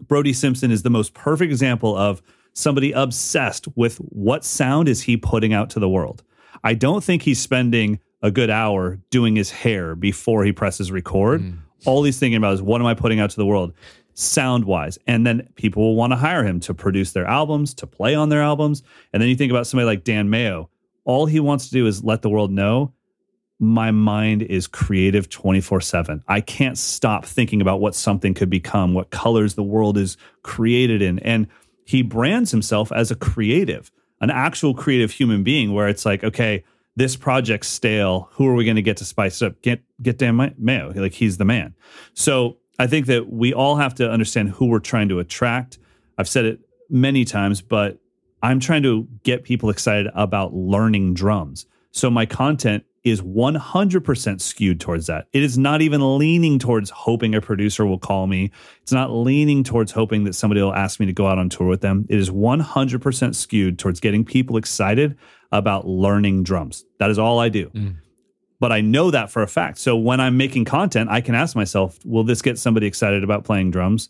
Brody Simpson is the most perfect example of somebody obsessed with what sound is he putting out to the world. I don't think he's spending a good hour doing his hair before he presses record. Mm. All he's thinking about is what am I putting out to the world? sound wise. And then people will want to hire him to produce their albums, to play on their albums. And then you think about somebody like Dan Mayo. All he wants to do is let the world know my mind is creative 24 7. I can't stop thinking about what something could become, what colors the world is created in. And he brands himself as a creative, an actual creative human being, where it's like, okay, this project's stale. Who are we going to get to spice it up? Get get Dan Mayo. Like he's the man. So I think that we all have to understand who we're trying to attract. I've said it many times, but I'm trying to get people excited about learning drums. So my content is 100% skewed towards that. It is not even leaning towards hoping a producer will call me. It's not leaning towards hoping that somebody will ask me to go out on tour with them. It is 100% skewed towards getting people excited about learning drums. That is all I do. Mm. But I know that for a fact. So when I'm making content, I can ask myself, will this get somebody excited about playing drums?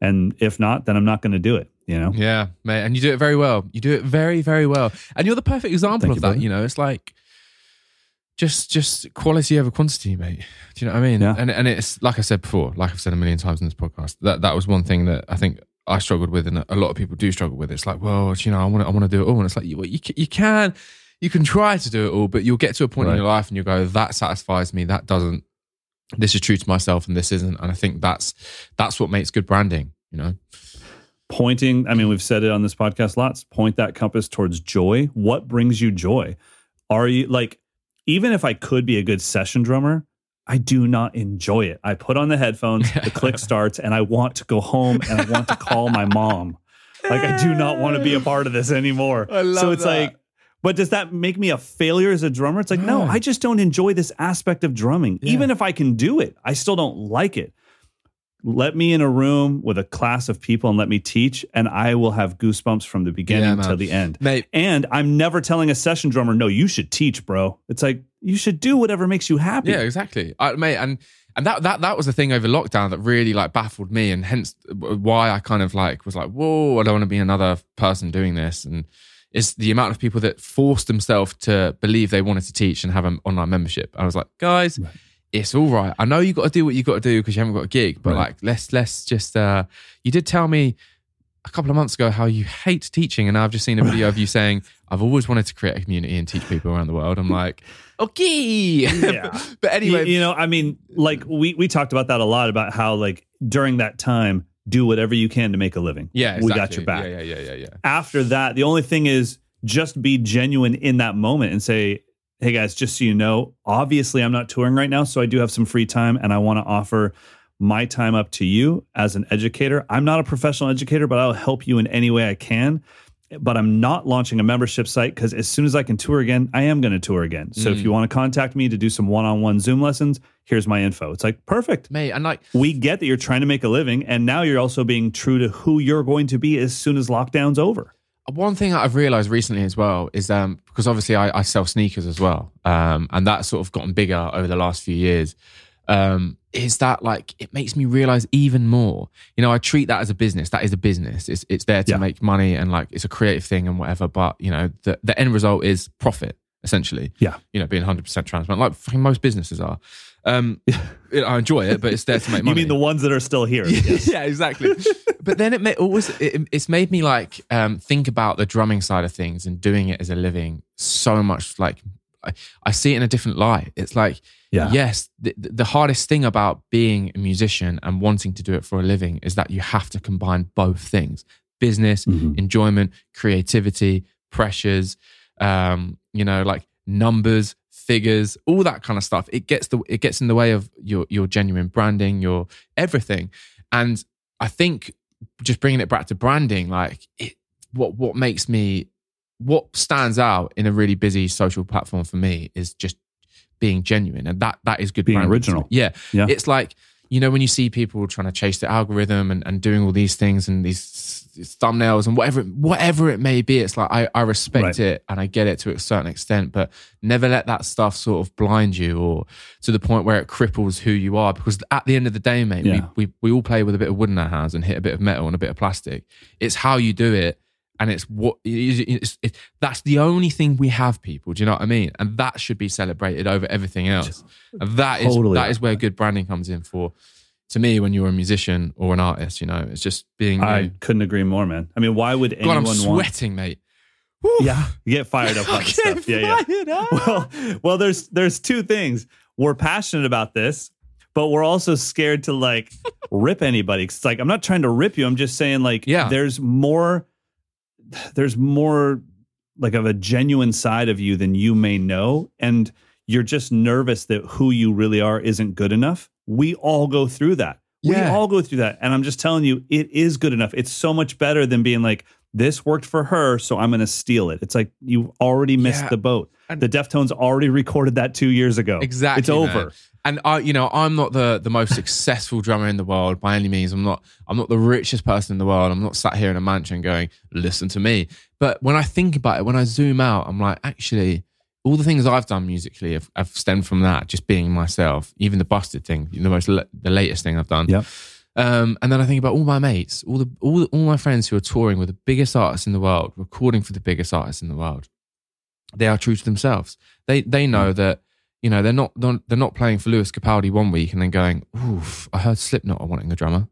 And if not, then I'm not going to do it. You know? Yeah, mate. And you do it very well. You do it very, very well. And you're the perfect example Thank of you, that. You know, it's like just just quality over quantity, mate. Do you know what I mean? Yeah. And and it's like I said before, like I've said a million times in this podcast, that that was one thing that I think I struggled with, and a lot of people do struggle with. It's like, well, you know, I want to I want to do it all, and it's like you you, you can you can try to do it all, but you'll get to a point right. in your life and you go, that satisfies me, that doesn't. This is true to myself, and this isn't. And I think that's that's what makes good branding. You know pointing i mean we've said it on this podcast lots point that compass towards joy what brings you joy are you like even if I could be a good session drummer, I do not enjoy it. I put on the headphones, the click starts, and I want to go home and I want to call my mom. Like I do not want to be a part of this anymore. so it's that. like, but does that make me a failure as a drummer? It's like, no, I just don't enjoy this aspect of drumming. Yeah. Even if I can do it, I still don't like it let me in a room with a class of people and let me teach, and I will have goosebumps from the beginning yeah, to the end. Mate. And I'm never telling a session drummer, no, you should teach, bro. It's like you should do whatever makes you happy. Yeah, exactly. I, mate, and and that that that was the thing over lockdown that really like baffled me, and hence uh, why I kind of like was like, whoa, I don't want to be another person doing this, and is the amount of people that forced themselves to believe they wanted to teach and have an online membership. I was like, guys. Right it's all right. I know you got to do what you got to do because you haven't got a gig, but right. like let's let's just. uh You did tell me a couple of months ago how you hate teaching, and I've just seen a video of you saying I've always wanted to create a community and teach people around the world. I'm like, okay, yeah. but anyway, you, you know, I mean, like we we talked about that a lot about how like during that time, do whatever you can to make a living. Yeah, exactly. we got your back. Yeah, yeah, yeah, yeah, yeah. After that, the only thing is just be genuine in that moment and say hey guys, just so you know, obviously I'm not touring right now, so I do have some free time and I want to offer my time up to you as an educator. I'm not a professional educator, but I'll help you in any way I can. But I'm not launching a membership site because as soon as I can tour again, I am going to tour again. So mm. if you want to contact me to do some one on one Zoom lessons, here's my info. It's like perfect. Mate, and like we get that you're trying to make a living, and now you're also being true to who you're going to be as soon as lockdown's over one thing that I've realized recently as well is um, because obviously I, I sell sneakers as well, um, and that's sort of gotten bigger over the last few years. Um, is that like it makes me realize even more? You know, I treat that as a business. That is a business. It's it's there to yeah. make money and like it's a creative thing and whatever. But you know, the the end result is profit essentially. Yeah. You know, being 100% transparent, like most businesses are. Um, I enjoy it, but it's there to make money. You mean the ones that are still here? yeah, exactly. but then it may always it, it's made me like um, think about the drumming side of things and doing it as a living so much. Like I, I see it in a different light. It's like yeah. yes, the, the hardest thing about being a musician and wanting to do it for a living is that you have to combine both things: business, mm-hmm. enjoyment, creativity, pressures. Um, you know, like numbers, figures, all that kind of stuff. It gets the it gets in the way of your your genuine branding, your everything. And I think just bringing it back to branding, like it, what what makes me what stands out in a really busy social platform for me is just being genuine, and that that is good. Being original, yeah, yeah. It's like you know when you see people trying to chase the algorithm and, and doing all these things and these thumbnails and whatever whatever it may be it's like i, I respect right. it and i get it to a certain extent but never let that stuff sort of blind you or to the point where it cripples who you are because at the end of the day mate yeah. we, we, we all play with a bit of wood in our hands and hit a bit of metal and a bit of plastic it's how you do it and it's what it's, it's, that's the only thing we have people do you know what i mean and that should be celebrated over everything else and that is totally. that is where good branding comes in for to me when you're a musician or an artist. You know, it's just being. I you. couldn't agree more, man. I mean, why would God, anyone I'm want? sweating, mate. Woo. Yeah, you get fired up I'm on stuff. Yeah, yeah. up. Well, well, there's there's two things. We're passionate about this, but we're also scared to like rip anybody. It's like I'm not trying to rip you. I'm just saying like Yeah. there's more there's more like of a genuine side of you than you may know and you're just nervous that who you really are isn't good enough. We all go through that. Yeah. We all go through that. And I'm just telling you, it is good enough. It's so much better than being like, this worked for her, so I'm going to steal it. It's like you already missed Yeah. the boat. The Deftones already recorded that two years ago. Exactly, It's over. man. And I, you know, I'm not the the most successful drummer in the world by any means. I'm not. I'm not the richest person in the world. I'm not sat here in a mansion going, "Listen to me." But when I think about it, when I zoom out, I'm like, actually, all the things I've done musically have, have stemmed from that, just being myself. Even the busted thing, the most, the latest thing I've done. Yep. Um, and then I think about all my mates, all the all all my friends who are touring with the biggest artists in the world, recording for the biggest artists in the world. They are true to themselves. They they know that you know they're not they're they're not playing for Lewis Capaldi one week and then going, "Oof, I heard Slipknot are wanting a drummer,"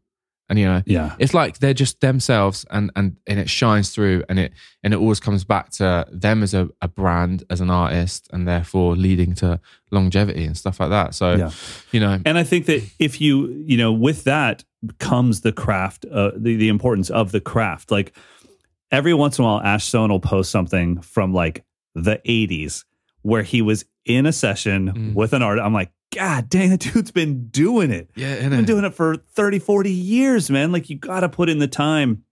and you know Yeah. it's like they're just themselves and and and it shines through and it and it always comes back to them as a, a brand as an artist and therefore leading to longevity and stuff like that so Yeah. you know And I think that if you, you know, with that comes the craft, uh, the, the importance of the craft. Like every once in a while, Ash Soan will post something from like the 80s where he was in a session Mm. with an artist. I'm like, God dang, that dude's been doing it. yeah He's been doing it for 30, 40 years, man. Like you got to put in the time.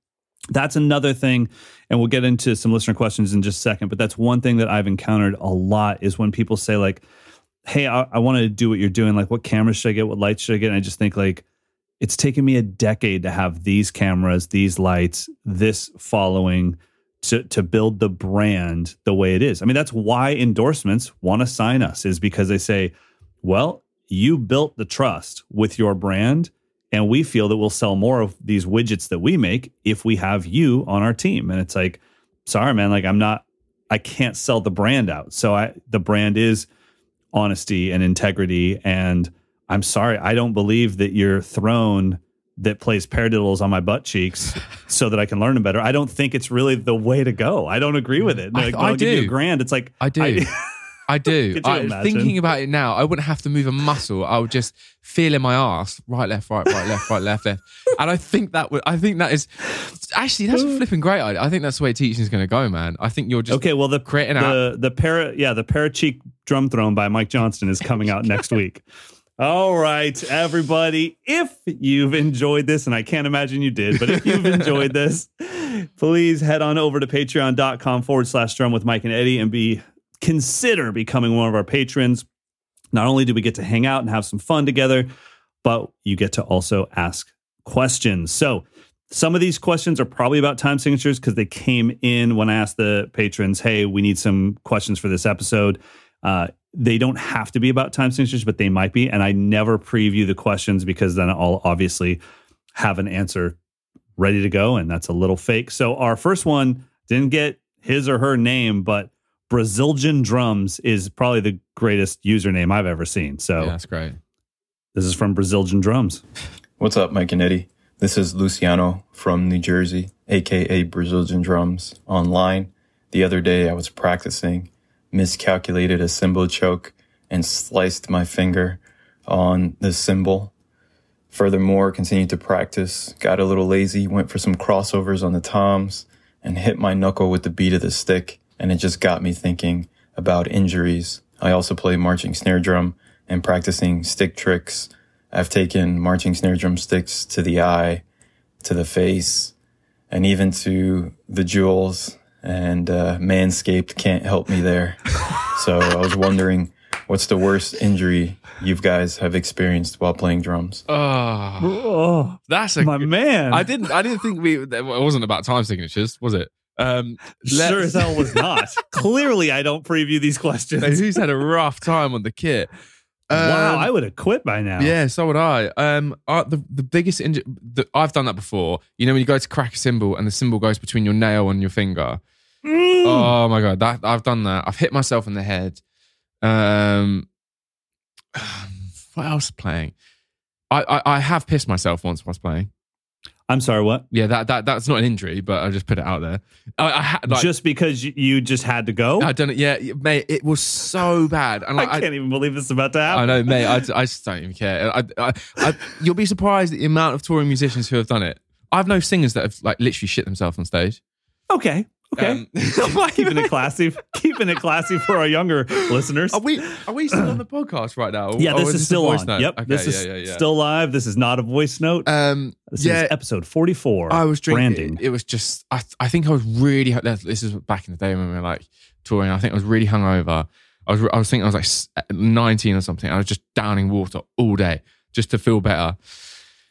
That's another thing. And we'll get into some listener questions in just a second. But that's one thing that I've encountered a lot is when people say, like, hey, I, I want to do what you're doing. Like, what cameras should I get? What lights should I get? And I just think, like, it's taken me a decade to have these cameras, these lights, this following to, to build the brand the way it is. I mean, that's why endorsements want to sign us, is because they say, well, you built the trust with your brand, and we feel that we'll sell more of these widgets that we make if we have you on our team. And it's like, sorry, man, like I'm not, I can't sell the brand out. So I, the brand is honesty and integrity. And I'm sorry, I don't believe that your throne that plays paradiddles on my butt cheeks so that I can learn them better. I don't think it's really the way to go. I don't agree with it. I- Like, I I'll give you a do. grand. It's like I do. I do. Could you I, imagine? thinking about it now, I wouldn't have to move a muscle. I would just feel in my ass, right, left, right, right, left, right, left, left. And I think that would. I think that is actually that's a flipping great idea. I think that's the way teaching is going to go, man. I think you're just okay. Well, the creating the the para yeah the paracheek drum throne by Mike Johnston is coming out next week. All right, everybody. If you've enjoyed this, and I can't imagine you did, but if you've enjoyed this, please head on over to patreon.com forward slash drum with Mike and Eddie and be consider becoming one of our patrons. Not only do we get to hang out and have some fun together, but you get to also ask questions. So some of these questions are probably about time signatures because they came in when I asked the patrons, hey, we need some questions for this episode. Uh, they don't have to be about time signatures, but they might be. And I never preview the questions because then I'll obviously have an answer ready to go. And that's a little fake. So our first one didn't get his or her name, but Brazilian Drums is probably the greatest username I've ever seen. So yeah, that's great. this is from Brazilian Drums. What's up, Mike and Eddie? This is Luciano from New Jersey, aka Brazilian Drums, online. The other day I was practicing, miscalculated a cymbal choke, and sliced my finger on the cymbal. Furthermore, continued to practice, got a little lazy, went for some crossovers on the toms, and hit my knuckle with the beat of the stick, and it just got me thinking about injuries. I also play marching snare drum and practicing stick tricks. I've taken marching snare drum sticks to the eye, to the face, and even to the jewels. And uh, Manscaped can't help me there. so I was wondering, what's the worst injury you guys have experienced while playing drums? Oh, Oh, that's a my good- man. I didn't. I didn't think we. It wasn't about time signatures, was it? Um, Sure as hell was not. Clearly, I don't preview these questions. Who's had a rough time on the kit? wow, Um, I would have quit by now. Yeah, so would I. Um, uh, the the biggest injury. I've done that before. You know, when you go to crack a cymbal and the cymbal goes between your nail and your finger. Mm. Oh my god, that I've done that. I've hit myself in the head. Um, what else playing? I, I I have pissed myself once whilst playing. I'm sorry, what? Yeah, that that that's not an injury, but I just put it out there. I, I had like just because you, just had to go? I don't know. Yeah, mate, it was so bad, and like, I can't even believe this is about to happen. I know, mate. I, I just don't even care. I, I, I, you'll be surprised at the amount of touring musicians who have done it. I've known singers that have like literally shit themselves on stage. Okay. Okay. Um, keeping it classy. keeping it classy for our younger listeners. Are we are we still on the podcast right now? yeah, this is is still on. note? Yep. Okay, this is yeah, yeah, yeah. still live. This is not a voice note. Um, this yeah, is episode 44. I was drinking. Branding. It was just. I I think I was really. This is back in the day when we were like touring. I think I was really hungover. I was I was thinking I was like 19 or something. I was just downing water all day just to feel better.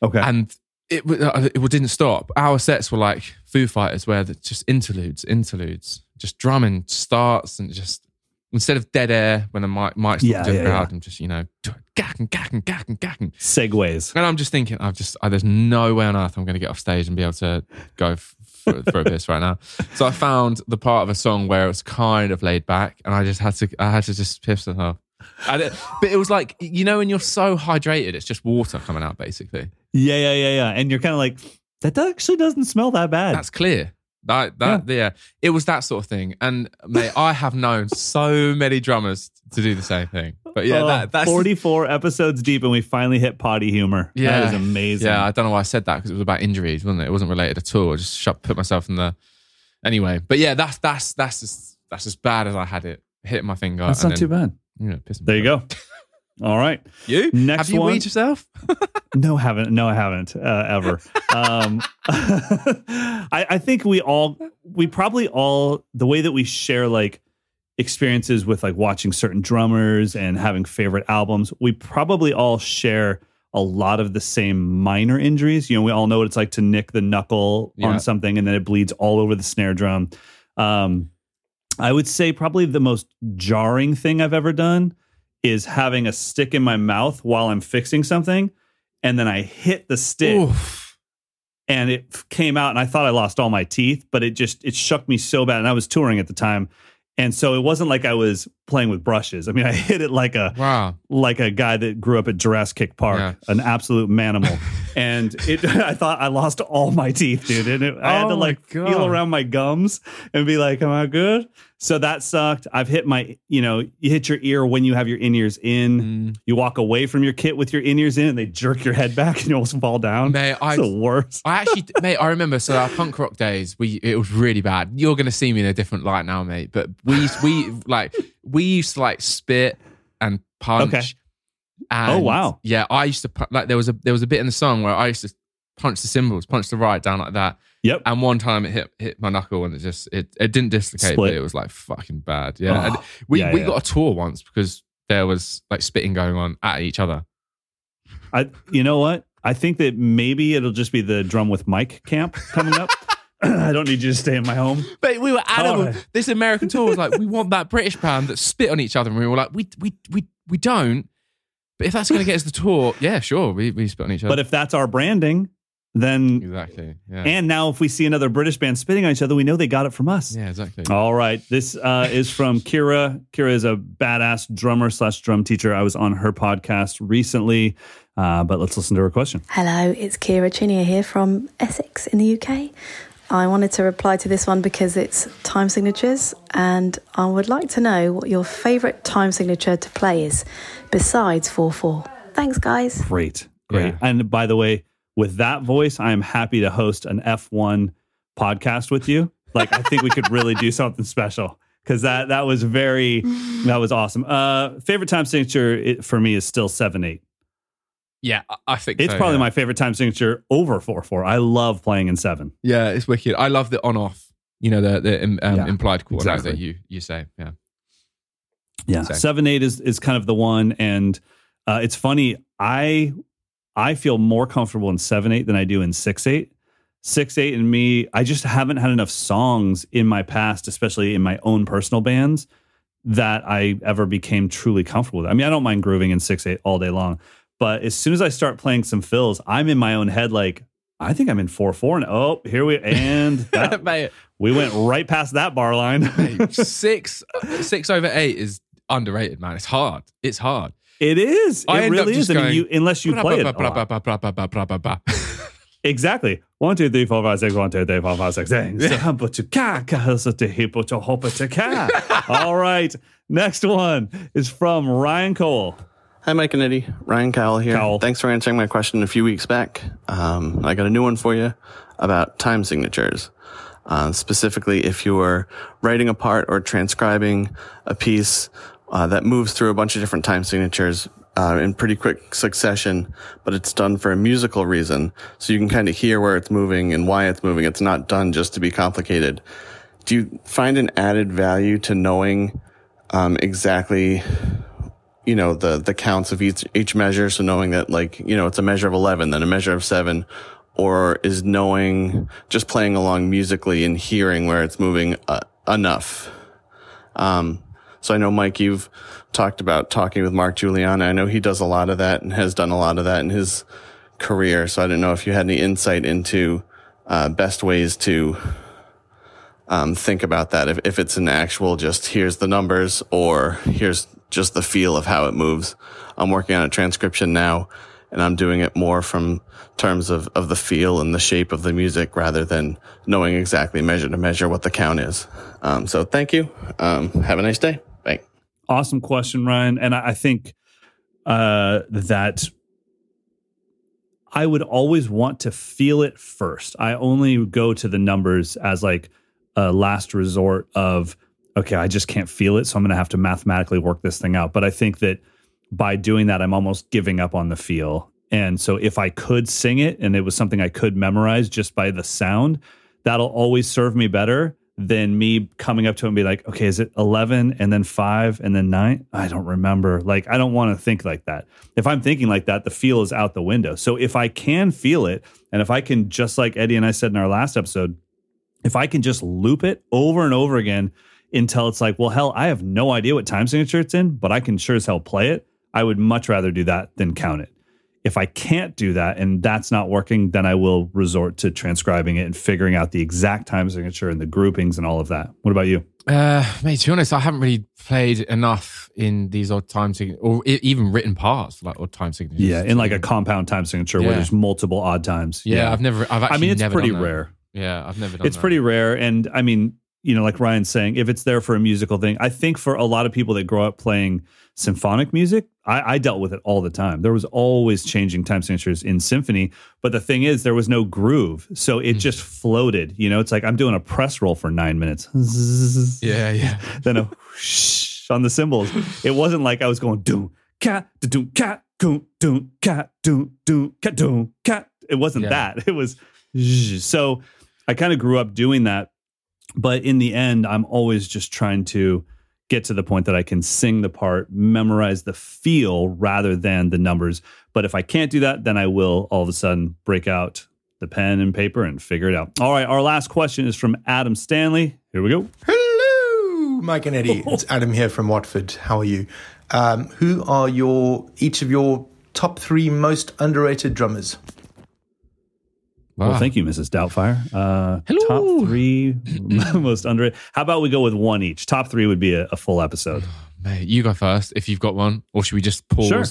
Okay. and it uh, it didn't stop. Our sets were like Foo Fighters, where just interludes, interludes, just drumming starts, and just instead of dead air when the mic mic's Yeah, not yeah, yeah. and just you know gacken, gacken, gacken, gacken. Segues. And I'm just thinking, I've just uh, there's no way on earth I'm going to get off stage and be able to go f- for, for a piss right now. So I found the part of a song where it was kind of laid back, and I just had to I had to just piss. And it, but it was like you know when you're so hydrated, it's just water coming out basically. Yeah, yeah, yeah, yeah. And you're kind of like, that actually doesn't smell that bad. That's clear. That that yeah. it was that sort of thing. And mate, I have known so many drummers to do the same thing. But yeah, Oh, that, that's 44 episodes deep and we finally hit potty humor. Yeah. That is amazing. Yeah, I don't know why I said that because it was about injuries, wasn't it? It wasn't related at all. I just shut, put myself in the anyway. But yeah, that's that's that's as that's as bad as I had it. Hit my finger. That's not too bad. You know, There you go. All right. You Next have you one. weed yourself? No, haven't. No, I haven't uh, ever. um, I, I think we all, we probably all, the way that we share like experiences with like watching certain drummers and having favorite albums, we probably all share a lot of the same minor injuries. You know, we all know what it's like to nick the knuckle Yeah. on something and then it bleeds all over the snare drum. Um, I would say probably the most jarring thing I've ever done is having a stick in my mouth while I'm fixing something, and then I hit the stick Oof. and it came out, and I thought I lost all my teeth, but it just it shook me so bad, and I was touring at the time, and so it wasn't like I was playing with brushes. I mean, I hit it like a Wow. like a guy that grew up at Jurassic Park, Yeah. an absolute manimal. and it, I thought I lost all my teeth, dude. And it, I had Oh to like God. feel around my gums and be like, "Am I good?" So that sucked. I've hit my, you know, you hit your ear when you have your in ears in. Mm. You walk away from your kit with your in ears in, and they jerk your head back, and you almost fall down. Mate, I it's the worst. I actually, mate, I remember. So our punk rock days, we it was really bad. You're going to see me in a different light now, mate. But we we like we used to like spit and punch. Okay. Oh, and, Oh, wow. Yeah, I used to like there was a there was a bit in the song where I used to punch the cymbals, punch the right down like that. Yep. And one time it hit hit my knuckle and it just it it didn't dislocate, Split. but it was like fucking bad. Yeah. Oh, and we yeah, we yeah. got a tour once because there was like spitting going on at each other. I, you know what? I think that maybe it'll just be the drum with Mike camp coming up. I don't need you to stay in my home. But we were animal. right. This American tour was like, we want that British band that spit on each other, and we were like, we we we we don't. But if that's going to get us the tour, yeah, sure, we we spit on each other. But if that's our branding, then exactly, yeah, and now if we see another British band spitting on each other, we know they got it from us. yeah, exactly. All right. This uh, is from Kira. Kira is a badass drummer slash drum teacher. I was on her podcast recently, uh, but let's listen to her question. Hello, it's Kira Chinia here from Essex in the UK. I wanted to reply to this one because it's time signatures, and I would like to know what your favourite time signature to play is besides 4 4. Thanks, guys. Great. Great. Yeah. And by the way, with that voice, I am happy to host an F1 podcast with you. Like, I think we could really do something special because that, that was very, that was awesome. Uh, favorite time signature for me is still 7 8. Yeah, I- I think It's so, probably yeah. my favorite time signature over 4 4. I love playing in 7. Yeah, it's wicked. I love the on off. You know the the um, Yeah, implied quarter exactly. that you you say. Yeah, Yeah, Same. seven eight is is kind of the one, and uh, it's funny. I I feel more comfortable in seven eight than I do in six eight. Six eight and me, I just haven't had enough songs in my past, especially in my own personal bands, that I ever became truly comfortable with. I mean, I don't mind grooving in six eight all day long, but as soon as I start playing some fills, I'm in my own head like, I think I'm in four four and oh here we and that, we went right past that bar line. Six uh, six over eight is underrated, man. It's hard. It's hard. It is. I it really is. Going, I mean, you, unless you play it. Exactly. One, two, three, four, five, six. One, two, three, four, five, six. All right. Next one is from Ryan Cole. Hi, Mike and Eddie. Ryan Cowell here. Cowell. Thanks for answering my question a few weeks back. Um, I got a new one for you about time signatures. Uh, specifically, if you're writing a part or transcribing a piece uh, that moves through a bunch of different time signatures uh, in pretty quick succession, but it's done for a musical reason, so you can kind of hear where it's moving and why it's moving. It's not done just to be complicated. Do you find an added value to knowing um, exactly you know the the counts of each each measure. So knowing that like you know it's a measure of 11 then a measure of 7 or is knowing just playing along musically and hearing where it's moving uh, enough. Um so i know mike you've talked about talking with mark guiliana i know he does a lot of that and has done a lot of that in his career. So i don't know if you had any insight into uh, best ways to um, think about that. If, if it's an actual just here's the numbers or here's just the feel of how it moves. I'm working on a transcription now and I'm doing it more from terms of, of the feel and the shape of the music rather than knowing exactly measure to measure what the count is. Um, so thank you. Um, have a nice day. Bye. Awesome question, Ryan. And I, think uh, that I would always want to feel it first. I only go to the numbers as like a last resort of, okay, I just can't feel it. So I'm going to have to mathematically work this thing out. But I think that by doing that, I'm almost giving up on the feel. And so if I could sing it and it was something I could memorize just by the sound, that'll always serve me better than me coming up to it and be like, okay, is it 11 and then five and then nine? I don't remember. Like, I don't want to think like that. If I'm thinking like that, the feel is out the window. So if I can feel it, and if I can, just like Eddie and I said in our last episode, if I can just loop it over and over again until it's like, well, hell, I have no idea what time signature it's in, but I can sure as hell play it. I would much rather do that than count it. If I can't do that and that's not working, then I will resort to transcribing it and figuring out the exact time signature and the groupings and all of that. What about you? Uh, mate, to be honest, I haven't really played enough in these odd time signatures, or even written parts like odd time signatures. Yeah, in like a compound time signature where there's multiple odd times. yeah, I've never. I've actually I mean, it's pretty rare. Yeah, I've never done. It. It's that. pretty rare. And I mean, you know, like Ryan's saying, if it's there for a musical thing, I think for a lot of people that grow up playing symphonic music, I, I dealt with it all the time. There was always changing time signatures in symphony. But the thing is, there was no groove. So Hmm. it just floated. You know, it's like I'm doing a press roll for nine minutes. Yeah, yeah. then a whoosh on the cymbals. It wasn't like I was going doom cat doom cat doom doom cat doom doom cat doom cat. It wasn't Yeah. that. It was so. I kind of grew up doing that, but in the end, I'm always just trying to get to the point that I can sing the part, memorize the feel rather than the numbers. But if I can't do that, then I will all of a sudden break out the pen and paper and figure it out. All right, our last question is from Adam Stanley. Here we go. Hello, Mike and Eddie. It's Adam here from Watford. How are you? Um, who are your each of your top three most underrated drummers? Well, thank you, Mrs. Doubtfire. Uh, Hello. top three most underrated. How about we go with one each? Top three would be a, a full episode. Mate, you go first if you've got one, or should we just pause Sure.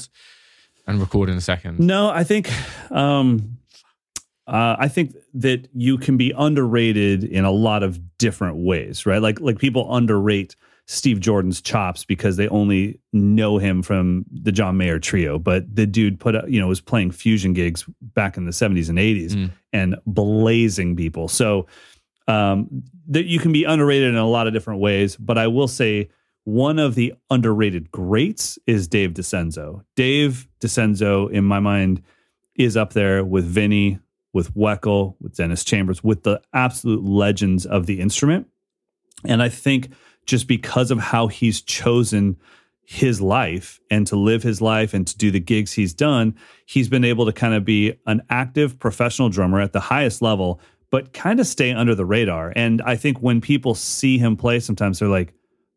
and record in a second? No, I think, um, uh, I think that you can be underrated in a lot of different ways, right? Like, like people underrate Steve Jordan's chops because they only know him from the John Mayer trio, but the dude put, up, you know, was playing fusion gigs back in the '70s and '80s Mm. and blazing people. So, um, that you can be underrated in a lot of different ways. But I will say one of the underrated greats is Dave DiCenso. Dave DiCenso, in my mind, is up there with Vinnie, with Weckl, with Dennis Chambers, with the absolute legends of the instrument. And I think just because of how he's chosen his life and to live his life and to do the gigs he's done, he's been able to kind of be an active professional drummer at the highest level, but kind of stay under the radar. And I think when people see him play, sometimes they're like,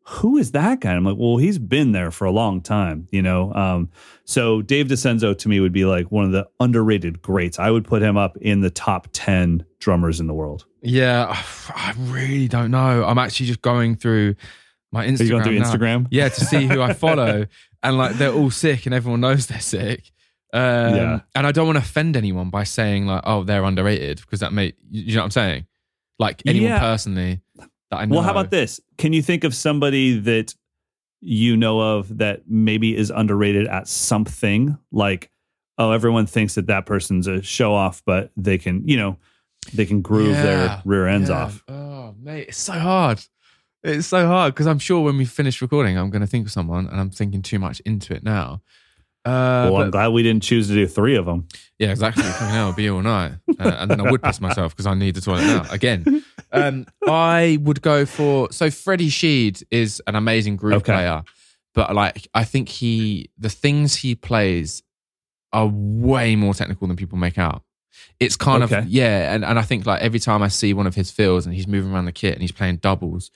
who is that guy? I'm like, well, he's been there for a long time, you know? Um, so Dave DiCenso to me would be like one of the underrated greats. I would put him up in the top 10 drummers in the world. Yeah, I really don't know. I'm actually just going through my Instagram. Are you going through now. Instagram? Yeah, to see who I follow, and like they're all sick, and everyone knows they're sick. Um, Yeah. And I don't want to offend anyone by saying like, "Oh, they're underrated," because that may, you know what I'm saying? Like anyone Yeah. personally that I know. Well, how about this? Can you think of somebody that you know of that maybe is underrated at something? Like, oh, everyone thinks that that person's a show off, but they can, you know, they can groove their rear ends Yeah. off. Oh, mate, it's so hard. It's so hard because I'm sure when we finish recording, I'm going to think of someone, and I'm thinking too much into it now. Uh, well, I'm glad we didn't choose to do three of them. Yeah, exactly. Fucking hell, be all night. Uh, and then I would piss myself because I need the toilet now. Again, um, I would go for. So Freddie Sheed is an amazing groove Okay. player, but like, I think he, the things he plays are way more technical than people make out. It's kind Okay. of, yeah. And, and I think like every time I see one of his fills and he's moving around the kit and he's playing doubles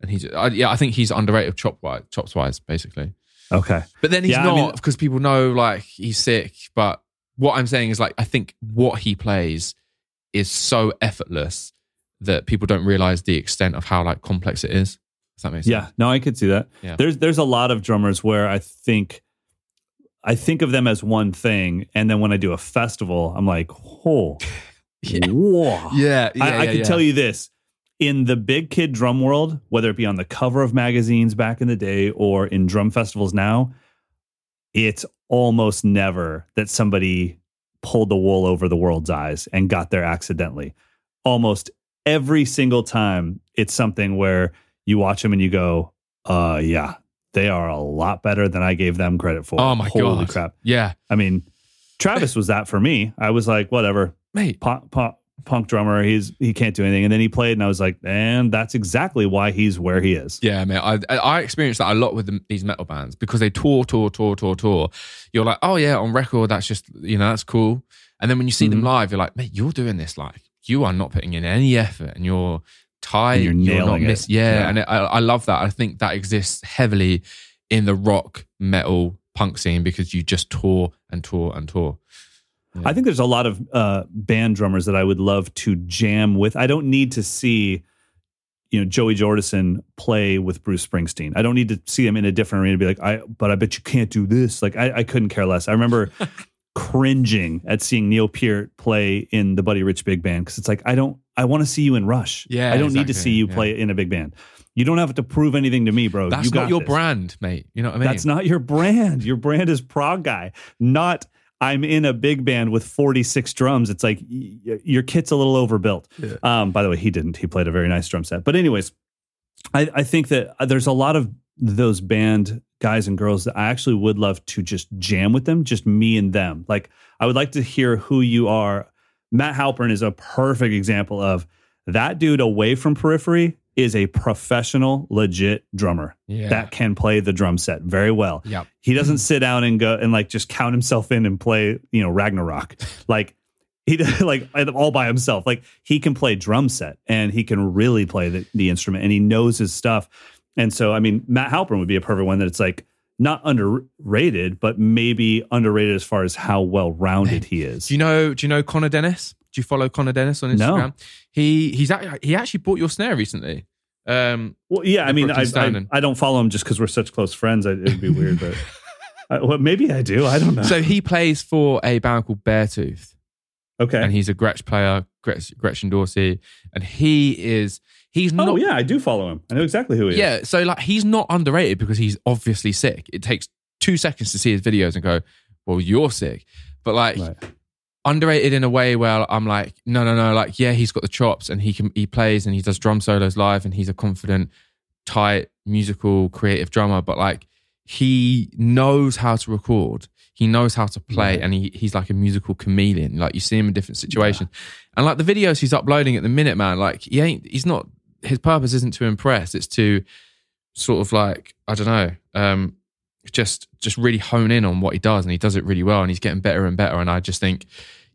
and he's, I, yeah, I think he's underrated chop wise, chops wise, basically. Okay. But then he's Yeah, I not mean- because people know like he's sick. But what I'm saying is like I think what he plays is so effortless that people don't realize the extent of how like complex it is. Does that make sense? Yeah, no, I could see that. Yeah. There's there's a lot of drummers where I think I think of them as one thing, and then when I do a festival, I'm like, oh, Yeah. whoa. Yeah. yeah, I, I yeah, can yeah. tell you this: in the big kid drum world, whether it be on the cover of magazines back in the day or in drum festivals now, it's almost never that somebody pulled the wool over the world's eyes and got there accidentally. Almost every single time, it's something where you watch them and you go, "Uh, yeah, they are a lot better than I gave them credit for." Oh my Holy god. crap! Yeah, I mean, Travis was that for me. I was like, whatever, mate. punk, punk, punk drummer. He's he can't do anything. And then he played, and I was like, and that's exactly why he's where he is. Yeah, man. I I experienced that a lot with the, these metal bands because they tour, tour, tour, tour, tour. You're like, oh yeah, on record, that's just you know that's cool. And then when you see them Mhm. live, you're like, mate, you're doing this like you are not putting in any effort, and you're tight. And you're not it. Yeah, Yeah. and it, I I love that. I think that exists heavily in the rock, metal, punk scene because you just tour and tour and tour. I think there's a lot of uh, band drummers that I would love to jam with. I don't need to see, you know, Joey Jordison play with Bruce Springsteen. I don't need to see him in a different arena. and Be like, I, but I bet you can't do this. Like, I, I couldn't care less. I remember cringing at seeing Neil Peart play in the Buddy Rich big band because it's like I don't. I want to see you in Rush. Yeah, I don't need to see you Yeah. play in a big band. You don't have to prove anything to me, bro. That's you got not your this. brand, mate. You know what I mean? That's not your brand. Your brand is prog guy, not I'm in a big band with 46 drums. It's like your kit's a little overbuilt. Um, by the way, he didn't. He played a very nice drum set. But anyways, I, I think that uh, there's a lot of those band guys and girls that I actually would love to just jam with them, just me and them. Like I would like to hear who you are. Matt Halpern is a perfect example of that dude away from periphery is a professional, legit drummer Yeah. that can play the drum set very well. Yep. He doesn't mm. sit down and go and like just count himself in and play, you know, Ragnarok. Like he like all by himself. Like he can play drum set and he can really play the, the instrument and he knows his stuff. And so, I mean, Matt Halpern would be a perfect one that it's like not underrated, but maybe underrated as far as how well rounded he is. Do you know? Do you know Connor Denis? Do you follow Connor Denis on Instagram? No. He he's he actually bought your snare recently. Um, Well, yeah, I mean, I, I, I don't follow him just because we're such close friends. I, it'd be weird, but I, well, maybe I do. I don't know. so he plays for a band called Beartooth, okay. and he's a Gretsch player, Gretsch, Gretchen Dorsey, and he is he's oh, not yeah, I do follow him. I know exactly who he is. yeah. So like he's not underrated because he's obviously sick. It takes two seconds to see his videos and go, well, you're sick, but like. Right. underrated in a way where I'm like, no, no, no, like, yeah, he's got the chops and he can he plays and he does drum solos live and he's a confident, tight, musical, creative drummer, but like he knows how to record. He knows how to play Right. and he, he's like a musical chameleon. Like you see him in different situations. And like the videos he's uploading at the minute, man, like he ain't he's not his purpose isn't to impress, it's to sort of like, I don't know, um, just just really hone in on what he does and he does it really well and he's getting better and better and i just think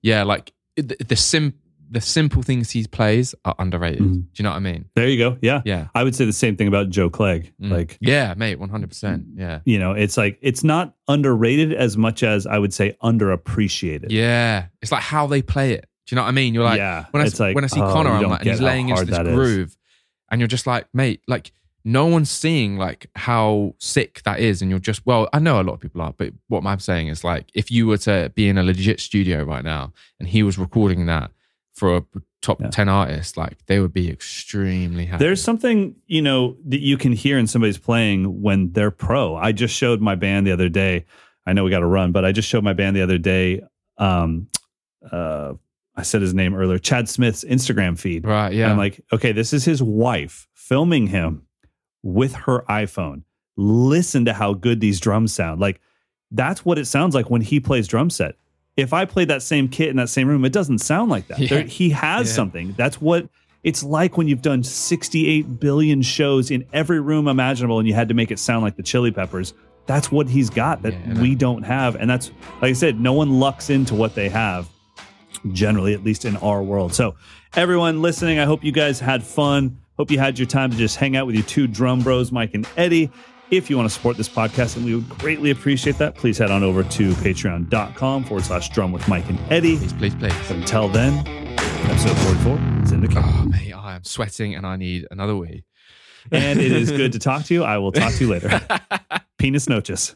yeah like the, the sim the simple things he plays are underrated Mhm. do you know what i mean There you go. Yeah. yeah I would say the same thing about Joe Clegg. Mm. Like, yeah mate 100% yeah you know, it's like, it's not underrated as much as I would say underappreciated. yeah it's like how they play it do you know what i mean you're like yeah. when I, it's like, when I see oh, Connor, I'm like, and he's laying into this that is. And you're just like, mate, like no one's seeing like how sick that is and you're just well i know a lot of people are but what i'm saying is like if you were to be in a legit studio right now and he was recording that for a top Yeah. 10 artist like they would be extremely happy There's something, you know, that you can hear in somebody's playing when they're pro. I just showed my band the other day. I know we got to run, but I just showed my band the other day. Um, uh, I said his name earlier, Chad Smith's Instagram feed. right yeah And I'm like, okay, this is his wife filming him with her iPhone. Listen to how good these drums sound. Like, that's what it sounds like when he plays drum set. If I played that same kit in that same room, it doesn't sound like that. Yeah. There- he has Yeah. something. That's what it's like when you've done 68 billion shows in every room imaginable and you had to make it sound like the Chili Peppers. That's what he's got that Yeah, we don't have. And that's, like I said, no one lucks into what they have generally, at least in our world. So, everyone listening, I hope you guys had fun. Hope you had your time to just hang out with your two drum bros, Mike and Eddie. If you want to support this podcast, and we would greatly appreciate that, please head on over to patreon.com forward slash drum with Mike and Eddie. please please please But until then, episode 44 is in the can. oh mate i am sweating and i need another wee And it is good to talk to you. I will talk to you later. Penis noches.